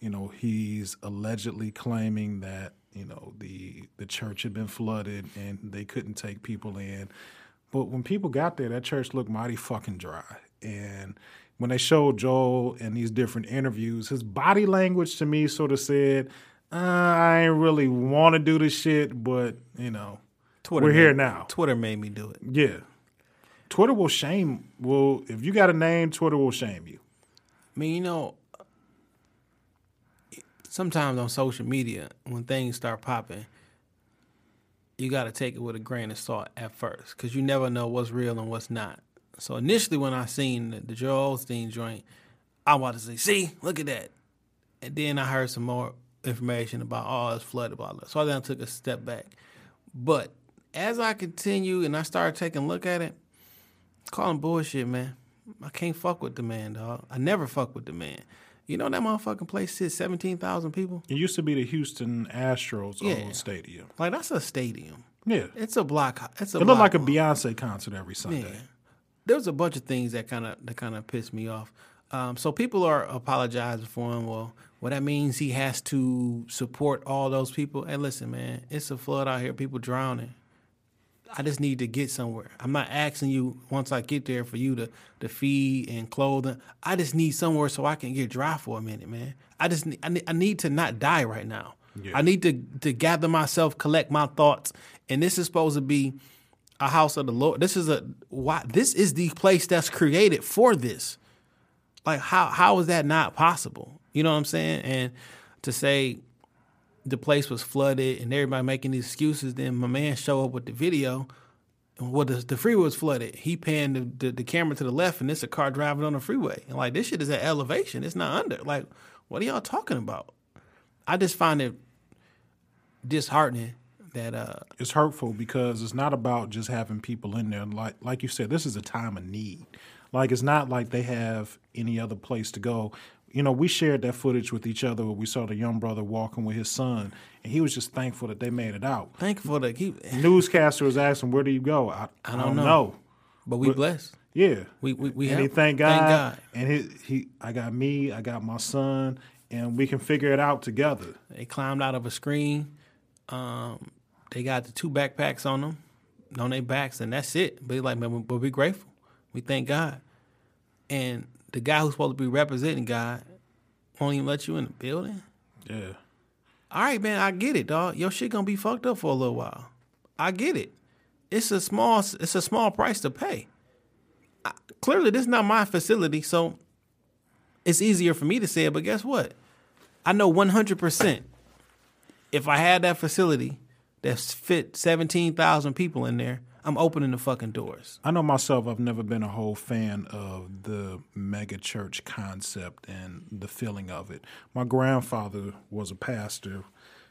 Speaker 2: You know, he's allegedly claiming that, you know, the the church had been flooded and they couldn't take people in. But when people got there, that church looked mighty fucking dry. And when they showed Joel in these different interviews, his body language to me sort of said, uh, "I ain't really want to do this shit, but you know,
Speaker 4: Twitter
Speaker 2: we're
Speaker 4: made-
Speaker 2: here now."
Speaker 4: Twitter made me do it.
Speaker 2: Yeah, Twitter will shame. Will if you got a name, Twitter will shame you.
Speaker 4: I mean, you know, sometimes on social media, when things start popping, you got to take it with a grain of salt at first because you never know what's real and what's not. So initially, when I seen the, the Joel Osteen joint, I wanted to say, "See, look at that," and then I heard some more information about oh, it's flooded, blah. So I then took a step back. But as I continue and I started taking a look at it, calling bullshit, man. I can't fuck with the man, dog. I never fuck with the man. You know that motherfucking place sits seventeen thousand people.
Speaker 2: It used to be the Houston Astros
Speaker 4: Yeah.
Speaker 2: old stadium.
Speaker 4: Like that's a stadium.
Speaker 2: Yeah,
Speaker 4: It's a block. It's a.
Speaker 2: it looked like a
Speaker 4: hall.
Speaker 2: Beyonce concert every Sunday.
Speaker 4: Yeah. There was a bunch of things that kind of that kind of pissed me off. Um, so people are apologizing for him. Well, well, that means he has to support all those people. Hey, listen, man, it's a flood out here. People drowning. I just need to get somewhere. I'm not asking you once I get there for you to to feed and clothing. I just need somewhere so I can get dry for a minute, man. I just need, I need, I need to not die right now. I need to to gather myself, collect my thoughts, and this is supposed to be a house of the Lord. This is a why this is the place that's created for this. Like how how is that not possible? You know what I'm saying? And to say the place was flooded and everybody making these excuses, then my man show up with the video. Well, the, the freeway was flooded. He panned the, the, the camera to the left, and it's a car driving on the freeway. And like this shit is at elevation. It's not under. Like, what are y'all talking about? I just find it disheartening that uh
Speaker 2: it's hurtful because it's not about just having people in there. Like like you said, this is a time of need. Like it's not like they have any other place to go. You know, we shared that footage with each other where we saw the young brother walking with his son, and he was just thankful that they made it out.
Speaker 4: thankful that he,
Speaker 2: Newscaster was asking, "Where do you go?" I, I, don't,
Speaker 4: know.
Speaker 2: know.
Speaker 4: but we blessed.
Speaker 2: Yeah,
Speaker 4: We we we
Speaker 2: and he thank God,
Speaker 4: Thank God.
Speaker 2: and he, he, I got me, I got my son, and we can figure it out together.
Speaker 4: They climbed out of a screen. Um, they got the two backpacks on them, on their backs, and that's it. But he's like, man, but we grateful. We thank God. And the guy who's supposed to be representing God won't even let you in the building.
Speaker 2: Yeah,
Speaker 4: All right, man, I get it, dog. Your shit gonna be fucked up for a little while. I get it. It's a small, it's a small price to pay. I, clearly, this is not my facility, so it's easier for me to say it. But guess what? I know one hundred percent. If I had that facility that's fit seventeen thousand people in there, I'm opening the fucking doors.
Speaker 2: I know myself, I've never been a whole fan of the mega church concept and the feeling of it. My grandfather was a pastor,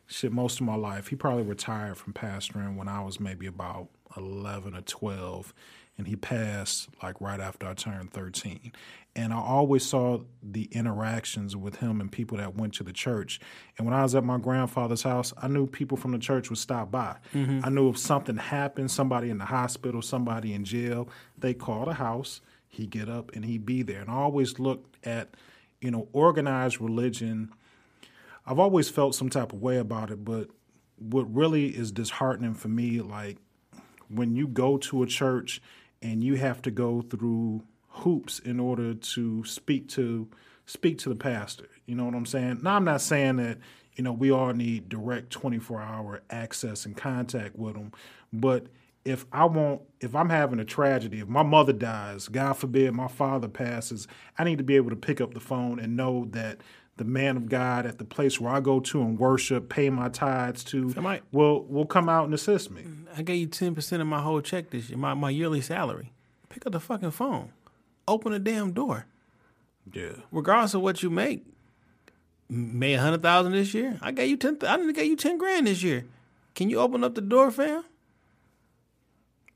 Speaker 2: shit, most of my life. He probably retired from pastoring when I was maybe about 11 or 12, and he passed like right after I turned 13. And I always saw the interactions with him and people that went to the church. And when I was at my grandfather's house, I knew people from the church would stop by. Mm-hmm. I knew if something happened, somebody in the hospital, somebody in jail, they call the house, he'd get up and he'd be there. And I always looked at, you know, organized religion. I've always felt some type of way about it, but what really is disheartening for me, like when you go to a church and you have to go through hoops in order to speak to speak to the pastor. You know what I'm saying? Now I'm not saying that you know we all need direct 24 hour access and contact with them, but if I want, if I'm having a tragedy, if my mother dies, God forbid, my father passes, I need to be able to pick up the phone and know that the man of God at the place where I go to and worship, pay my tithes to,
Speaker 4: Somebody-
Speaker 2: will will come out and assist me.
Speaker 4: I gave you ten percent of my whole check this year, my, my yearly salary. Pick up the fucking phone. Open the damn door.
Speaker 2: Yeah.
Speaker 4: regardless of what you make, made a hundred thousand this year. I gave you ten. I didn't gave you ten grand this year. Can you open up the door, fam?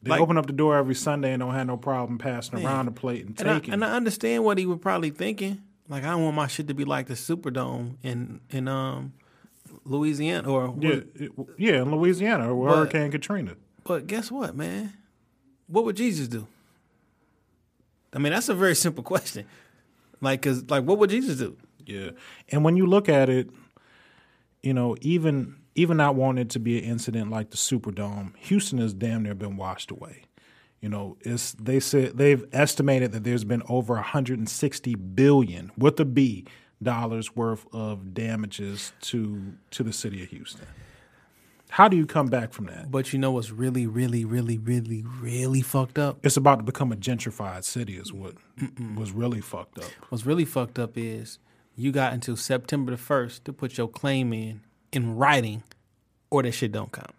Speaker 2: They
Speaker 4: Like-
Speaker 2: open up the door every Sunday and don't have no problem passing around the plate and
Speaker 4: And I,
Speaker 2: taking.
Speaker 4: and. I understand what he was probably thinking. Like I don't want my shit to be like the Superdome in in um Louisiana or
Speaker 2: yeah, it- yeah, in Louisiana or
Speaker 4: But-
Speaker 2: Hurricane Katrina.
Speaker 4: But guess what, man? What would Jesus do? I mean, that's a very simple question. Like, cause like, what would Jesus do?
Speaker 2: Yeah, and when you look at it, you know, even even not wanting it to be an incident like the Superdome, Houston has damn near been washed away. You know, it's they said they've estimated that there's been over 160 billion with a B dollars worth of damages to to the city of Houston. How do you come back from that?
Speaker 4: But you know what's really, really, really, really, really fucked up?
Speaker 2: It's about to become a gentrified city, is what was really fucked up.
Speaker 4: What's really fucked up is you got until September the first to put your claim in in writing, or that shit don't count.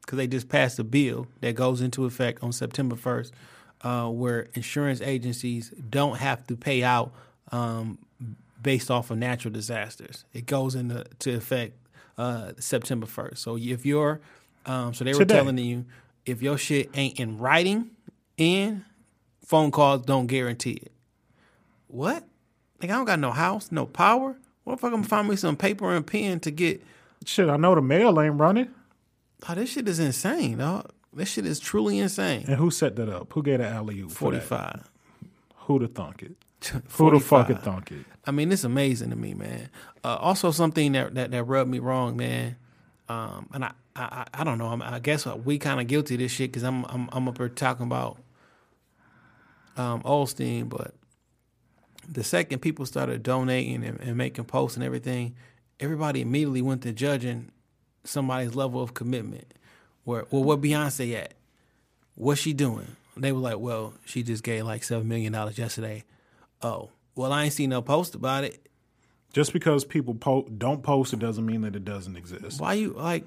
Speaker 4: Because they just passed a bill that goes into effect on September first, uh, where insurance agencies don't have to pay out um, based off of natural disasters. It goes into to effect uh, September first. So if you're, um, so they were
Speaker 2: Today.
Speaker 4: telling you if your shit ain't in writing, and phone calls don't guarantee it. What? Like I don't got no house, no power. What if I can find me some paper and pen to get?
Speaker 2: Shit, I know the mail ain't running.
Speaker 4: Oh, this shit is insane, dog. This shit is truly insane.
Speaker 2: And who set that up? Who gave the alley oop? for that?
Speaker 4: Forty-five.
Speaker 2: Who to thunk it? Who the fuck it
Speaker 4: 45.
Speaker 2: thunk it?
Speaker 4: I mean, it's amazing to me, man. Uh, also, something that, that that rubbed me wrong, man. Um, and I, I, I- don't know. I'm, I guess we kind of guilty of this shit because I'm, I'm, I'm up here talking about um, Osteen, but the second people started donating and, and making posts and everything, everybody immediately went to judging somebody's level of commitment. Where, well, what Beyonce at? What's she doing? They were like, well, she just gave like seven million dollars yesterday. Oh, well, I ain't seen no post about it.
Speaker 2: Just because people po- don't post it doesn't mean that it doesn't exist.
Speaker 4: Why you like?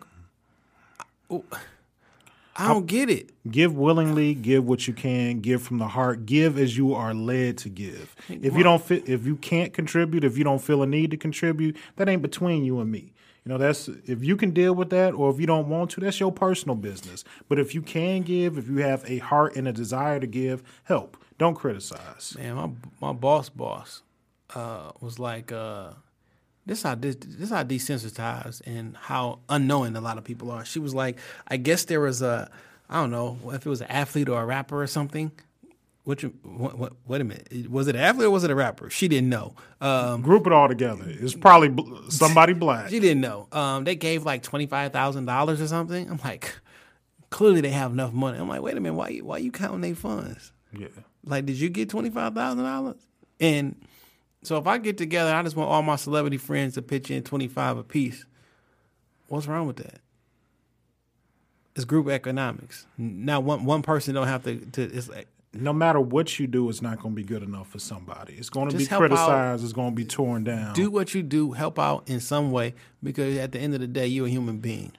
Speaker 4: I don't get it.
Speaker 2: Give willingly, give what you can, give from the heart, give as you are led to give. If you don't fit, if you can't contribute, if you don't feel a need to contribute, that ain't between you and me. You know, that's if you can deal with that, or if you don't want to, that's your personal business. But if you can give, if you have a heart and a desire to give, help. Don't criticize.
Speaker 4: Man, my my boss boss uh, was like, uh, this how this, this how desensitized and how unknowing a lot of people are. She was like, I guess there was a, I don't know if it was an athlete or a rapper or something. Which what, what, wait a minute, was it an athlete or was it a rapper? She didn't know. Um,
Speaker 2: Group it all together. It's probably bl- somebody black.
Speaker 4: she didn't know. Um, they gave like twenty five thousand dollars or something. I'm like, clearly they have enough money. I'm like, wait a minute, why you why you counting their funds?
Speaker 2: Yeah.
Speaker 4: Like, did you get twenty five thousand dollars? And so if I get together, I just want all my celebrity friends to pitch in twenty five a piece. What's wrong with that? It's group economics. Now one one person don't have to. to it's like
Speaker 2: No matter what you do, it's not going to be good enough for somebody. It's going to be
Speaker 4: help out.
Speaker 2: criticized. It's going to be torn down.
Speaker 4: do what you do, help out in some way, because at the end of the day, you're a human being.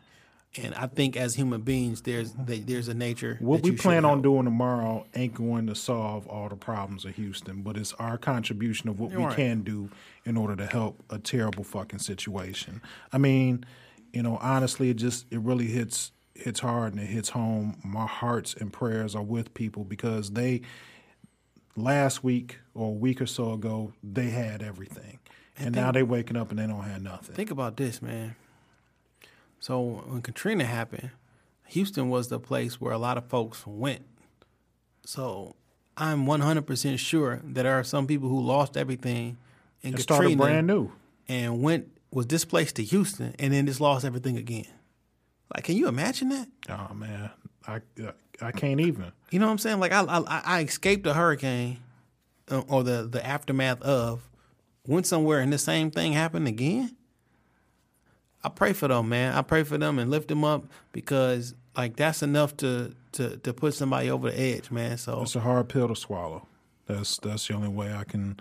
Speaker 4: And I think as human beings, there's there's a nature.
Speaker 2: What
Speaker 4: that
Speaker 2: we
Speaker 4: you
Speaker 2: plan on
Speaker 4: help.
Speaker 2: doing tomorrow ain't going to solve all the problems of Houston, but it's our contribution of what we
Speaker 4: right.
Speaker 2: can do in order to help a terrible fucking situation. I mean, you know, honestly, it just it really hits hits hard and it hits home. My hearts and prayers are with people because they last week or a week or so ago they had everything, and, now they waking up and they don't have nothing.
Speaker 4: Think about this, man. So when Katrina happened, Houston was the place where a lot of folks went. So I'm 100% sure that there are some people who lost everything in
Speaker 2: It started brand new.
Speaker 4: and went was displaced to Houston and then just lost everything again. Like, can you imagine that?
Speaker 2: Oh man, I I can't even.
Speaker 4: You know what I'm saying? Like I I, I escaped a hurricane uh, or the the aftermath of went somewhere and the same thing happened again. I pray for them, man. I pray for them and lift them up because like that's enough to to to put somebody over the edge, man. So
Speaker 2: It's a hard pill to swallow. That's that's the only way I can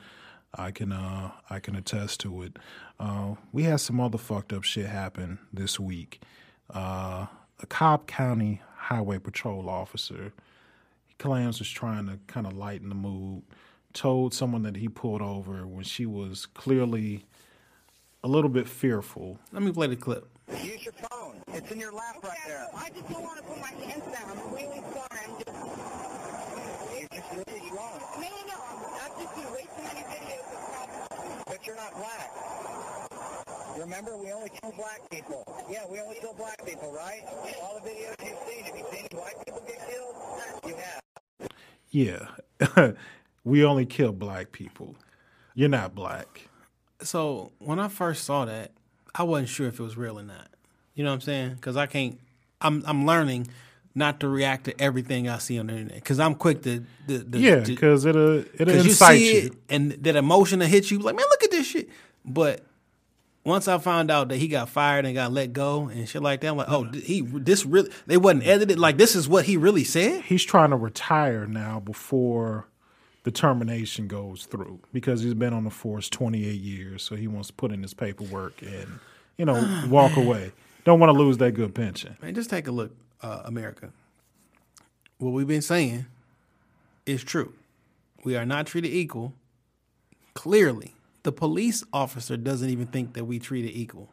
Speaker 2: I can uh I can attest to it. Uh, we had some other fucked up shit happen this week. Uh, a Cobb County Highway Patrol officer he claims was trying to kind of lighten the mood. Told someone that he pulled over when she was clearly a little bit fearful.
Speaker 4: let me play the clip.
Speaker 6: Use your phone. It's in your lap right there.
Speaker 7: I just don't want to put my hands down. I'm really sorry. I'm just,
Speaker 6: You just really wrong.
Speaker 7: no, no, no. I've just seen way too many videos of cops.
Speaker 6: But you're not black. Remember, we only kill black people. Yeah, we only kill black people, right? All the videos you've seen, have you seen white people get killed? You have.
Speaker 2: Yeah, we only kill black people. You're not black.
Speaker 4: So when I first saw that, I wasn't sure if it was real or not. You know what I'm saying? Because I can't. I'm I'm learning not to react to everything I see on the internet because I'm quick to, the the
Speaker 2: Yeah, because it'll it'll
Speaker 4: Cause you
Speaker 2: incite you.
Speaker 4: it and that emotion that hits you, like, man, look at this shit. But once I found out that he got fired and got let go and shit like that, I'm like, oh, he this really they wasn't edited. Like this is what he really said.
Speaker 2: He's trying to retire now before the termination goes through because he's been on the force 28 years. So he wants to put in his paperwork and you know walk away. Don't want to lose that good pension.
Speaker 4: Man, just take a look, uh, America. What we've been saying is true. We are not treated equal. Clearly, the police officer doesn't even think that we treated equal.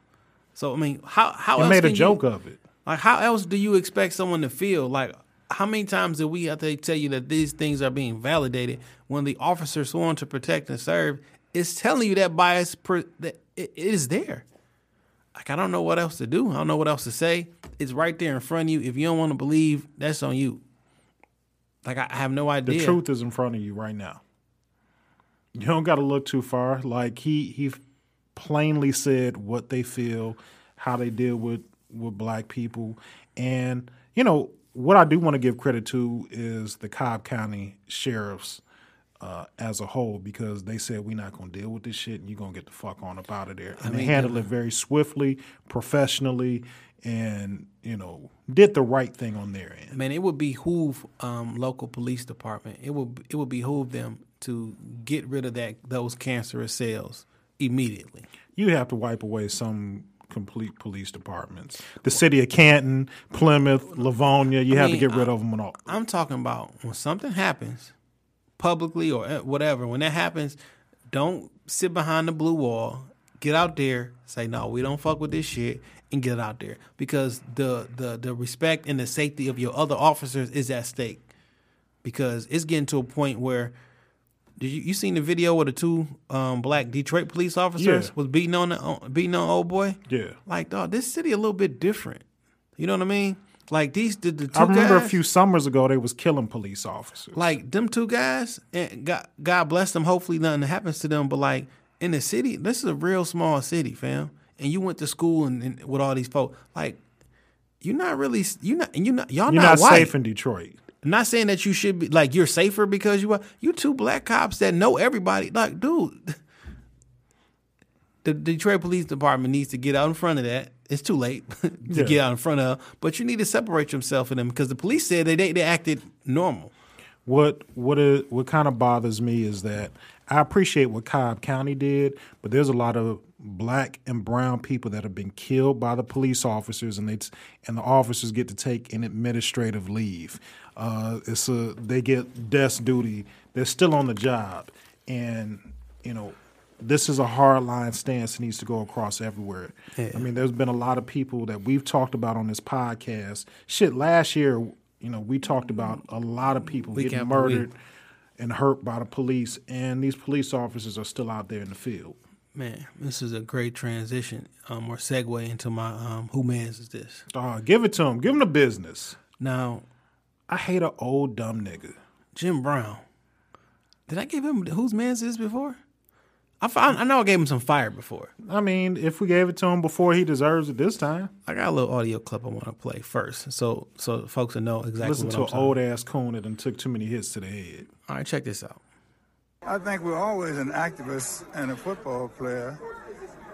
Speaker 4: So I mean, how how
Speaker 2: He
Speaker 4: else
Speaker 2: made a joke
Speaker 4: you,
Speaker 2: of it.
Speaker 4: Like, how else do you expect someone to feel? Like, how many times do we have to tell you that these things are being validated when the officer sworn to protect and serve is telling you that bias per, that it, is there? Like, I don't know what else to do. I don't know what else to say. It's right there in front of you. If you don't want to believe, that's on you. Like, I have no idea.
Speaker 2: The truth is in front of you right now. You don't got to look too far. Like he he plainly said what they feel, how they deal with with black people, and you know what I do want to give credit to is the Cobb County sheriffs uh, as a whole because they said we're not going to deal with this shit and you're going to get the fuck on up out of there. And they handled it very swiftly, professionally, and you know did the right thing on their end.
Speaker 4: man, it would behoove um, local police department. It would it would behoove them to get rid of that those cancerous cells immediately.
Speaker 2: you have to wipe away some complete police departments. The city of Canton, Plymouth, Livonia, you
Speaker 4: I
Speaker 2: have
Speaker 4: mean,
Speaker 2: to get rid of them and all.
Speaker 4: I'm talking about when something happens publicly or uh, whatever. When that happens, don't sit behind the blue wall. Get out there, say no, we don't fuck with this shit, and get out there because the the the respect and the safety of your other officers is at stake. Because it's getting to a point where. Did you, you seen the video where the two um, black Detroit police officers
Speaker 2: Yeah.
Speaker 4: was beating on the, on- beating on old boy?
Speaker 2: Yeah.
Speaker 4: Like, dog, this city a little bit different. You know what I mean? Like these the, the two
Speaker 2: I remember
Speaker 4: guys,
Speaker 2: a few summers ago they was killing police officers.
Speaker 4: like them two guys, and God, God bless them. Hopefully nothing happens to them. But like in the city, this is a real small city, fam. And you went to school and, and with all these folks, like you're not really you not and you not y'all
Speaker 2: You're
Speaker 4: not,
Speaker 2: not
Speaker 4: white.
Speaker 2: safe in Detroit.
Speaker 4: I'm not saying that you should be like you're safer because you are. You two black cops that know everybody. Like, dude, the Detroit Police Department needs to get out in front of that. It's too late to
Speaker 2: Yeah.
Speaker 4: get out in front of, but you need to separate yourself from them because the police said they they, they acted normal.
Speaker 2: What what is, what kind of bothers me is that I appreciate what Cobb County did, but there's a lot of black and brown people that have been killed by the police officers, and they and the officers get to take an administrative leave. Uh, it's a they get desk duty. They're still on the job, and you know this is a hard line stance that needs to go across everywhere. I mean, there's been a lot of people that we've talked about on this podcast. Shit, last year, you know, we talked about a lot of people getting
Speaker 4: can't believe-
Speaker 2: murdered and hurt by the police, and these police officers are still out there in the field.
Speaker 4: Man, this is a great transition um, or segue into my um, who mans is this
Speaker 2: Uh, give it to them. Give them the business.
Speaker 4: now?
Speaker 2: I hate an old dumb nigga.
Speaker 4: Jim Brown. Did I give him whose man's is this before? I found, I know I gave him some fire before.
Speaker 2: I mean, if we gave it to him before he deserves it this time,
Speaker 4: I got a little audio clip I want to play first, so so folks will know exactly
Speaker 2: listen
Speaker 4: what
Speaker 2: to
Speaker 4: I'm
Speaker 2: an
Speaker 4: talking.
Speaker 2: old ass coon that done took too many hits to the head.
Speaker 4: All right, check this out.
Speaker 8: I think we're always an activist and a football player,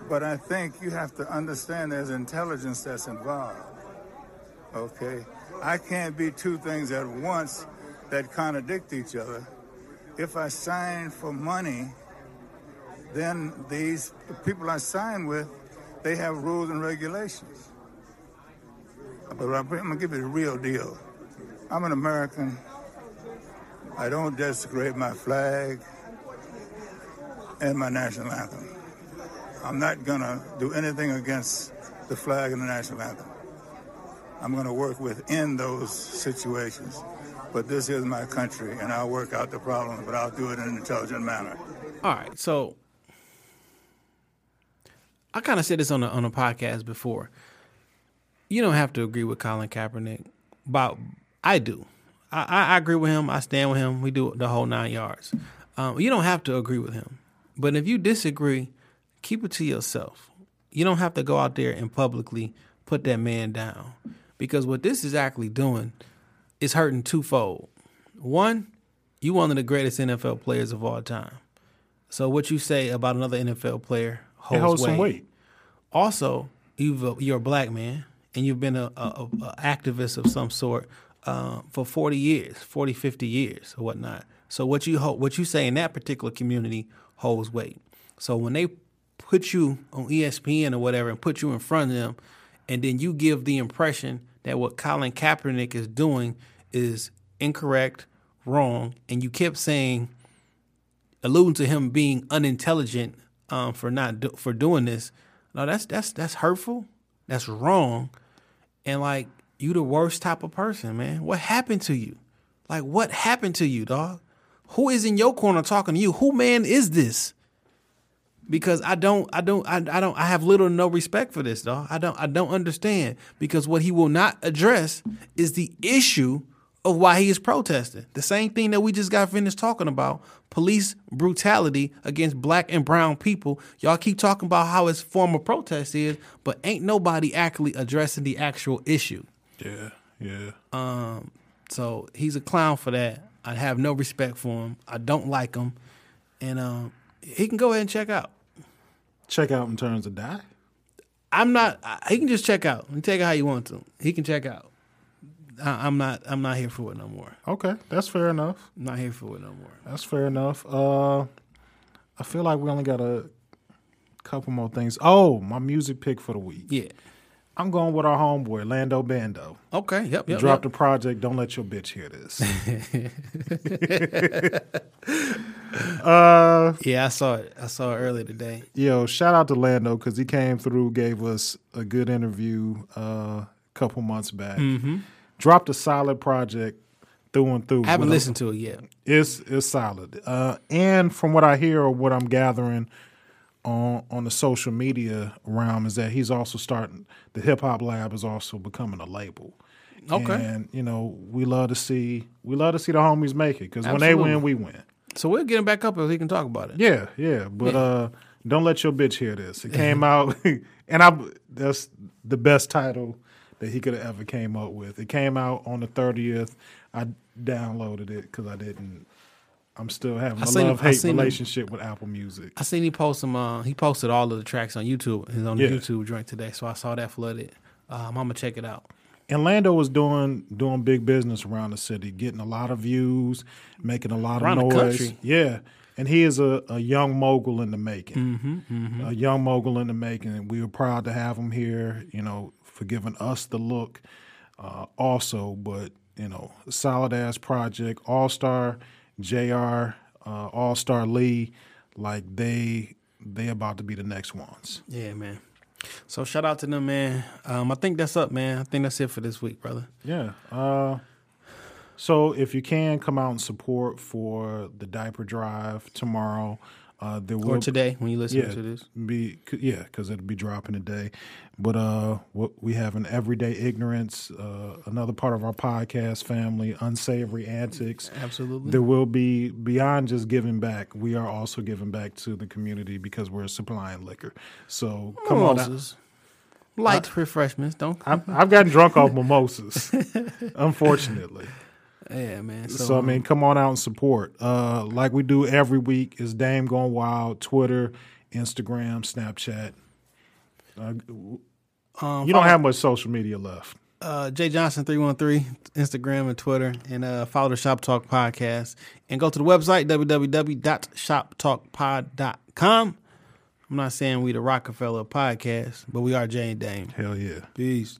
Speaker 8: but I think you have to understand there's intelligence that's involved. Okay? I can't be two things at once that contradict each other. If I sign for money, then these the people I sign with, they have rules and regulations. But I'm gonna give you the real deal. I'm an American. I don't desecrate my flag and my national anthem. I'm not gonna do anything against the flag and the national anthem. I'm gonna work within those situations. But this is my country, and I'll work out the problems, but I'll do it in an intelligent manner.
Speaker 4: All right, so I kind of said this on a on a podcast before. You don't have to agree with Colin Kaepernick, but I do. I, I, I agree with him. I stand with him. We do the whole nine yards. Um, you don't have to agree with him, but if you disagree, keep it to yourself. You don't have to go out there and publicly put that man down, because what this is actually doing, is hurting twofold. One, you one of the greatest NFL players of all time. So what you say about another NFL player holds,
Speaker 2: holds
Speaker 4: weight.
Speaker 2: some weight.
Speaker 4: Also, you've a, you're a black man and you've been a, a, a activist of some sort uh, for 40 years, 40, 50 years or whatnot. So what you ho- what you say in that particular community holds weight. So when they put you on ESPN or whatever and put you in front of them, and then you give the impression that what Colin Kaepernick is doing is incorrect, wrong, and you kept saying alluding to him being unintelligent um, for not do, for doing this. No, that's that's that's hurtful. That's wrong. And like you, the worst type of person, man. What happened to you? Like what happened to you, dog? Who is in your corner talking to you? Who man is this? Because I don't, I don't, I, I don't, I have little or no respect for this, dog. I don't, I don't understand. Because what he will not address is the issue of why he is protesting. The same thing that we just got finished talking about police brutality against black and brown people. Y'all keep talking about how his form of protest is, but ain't nobody actually addressing the actual issue.
Speaker 2: Yeah, yeah.
Speaker 4: Um, so he's a clown for that. I have no respect for him. I don't like him. And um, he can go ahead and check out.
Speaker 2: Check out in terms of die.
Speaker 4: I'm not. I- He can just check out. And take it how you want to. He can check out. I, I'm not. I'm not here for it no more.
Speaker 2: Okay, that's fair enough.
Speaker 4: I'm not here for it no more.
Speaker 2: That's fair enough. Uh, I feel like we only got a couple more things. Oh, my music pick for the week.
Speaker 4: Yeah.
Speaker 2: I'm going with our homeboy Lando Bando.
Speaker 4: Okay. Yep. Yep.
Speaker 2: Dropped
Speaker 4: yep.
Speaker 2: a project. Don't let your bitch hear this. uh,
Speaker 4: Yeah, I saw it. I saw it earlier today.
Speaker 2: yo, shout out to Lando because he came through, gave us a good interview uh, a couple months back. Dropped a solid project through and through.
Speaker 4: I haven't
Speaker 2: a-
Speaker 4: listened to it yet.
Speaker 2: It's it's solid. Uh, and from what I hear or what I'm gathering on on the social media realm is that he's also starting the hip hop lab is also becoming a label.
Speaker 4: Okay.
Speaker 2: And you know, we love to see we love to see the homies make it because when they win, we win.
Speaker 4: So we'll get him back up if he can talk about it.
Speaker 2: Yeah, yeah. But uh don't let your bitch hear this. It came out and I that's the best title that he could have ever came up with. It came out on the 30th. I downloaded it because I didn't I'm still having
Speaker 4: I
Speaker 2: a love hate
Speaker 4: seen him.
Speaker 2: relationship with Apple Music.
Speaker 4: I seen he post some. Uh, he posted all of the tracks on YouTube. He's on the
Speaker 2: Yeah.
Speaker 4: YouTube joint today, so I saw that flooded. Um, I'm gonna check it out.
Speaker 2: And Lando was doing doing big business around the city, getting a lot of views, making a lot
Speaker 4: Around
Speaker 2: of noise. Yeah. And he is a, a young mogul in the making.
Speaker 4: Mm-hmm,
Speaker 2: A young mogul in the making. And we were proud to have him here, you know, for giving us the look uh, also. But, you know, solid ass project, All Star, JR, uh, All Star Lee, like they they about to be the next ones.
Speaker 4: Yeah, man. So shout out to them, man. Um, I think that's up, man. I think that's it for this week, brother.
Speaker 2: Yeah. Uh, so if you can come out and support for the diaper drive tomorrow, uh, there will
Speaker 4: Or today when you listen
Speaker 2: yeah,
Speaker 4: to this.
Speaker 2: be yeah, because it'll be dropping today. But uh, what we have an everyday ignorance, uh, another part of our podcast family, unsavory antics.
Speaker 4: Absolutely.
Speaker 2: There will be beyond just giving back. We are also giving back to the community because we're supplying liquor. So come on.
Speaker 4: Light refreshments, don't.
Speaker 2: I've, I've gotten drunk off mimosas, unfortunately.
Speaker 4: Yeah, man. So,
Speaker 2: So, I
Speaker 4: um,
Speaker 2: mean, come on out and support. Uh, like we do every week is Dame Going Wild, Twitter, Instagram, Snapchat. Uh,
Speaker 4: um,
Speaker 2: you don't have much social media left.
Speaker 4: uh, Jay Johnson three one three Instagram and Twitter, and uh, follow the Shop Talk podcast, and go to the website www.shoptalkpod.com. I'm not saying we the Rockefeller podcast, but we are Jay and Dame.
Speaker 2: Hell yeah.
Speaker 4: Peace.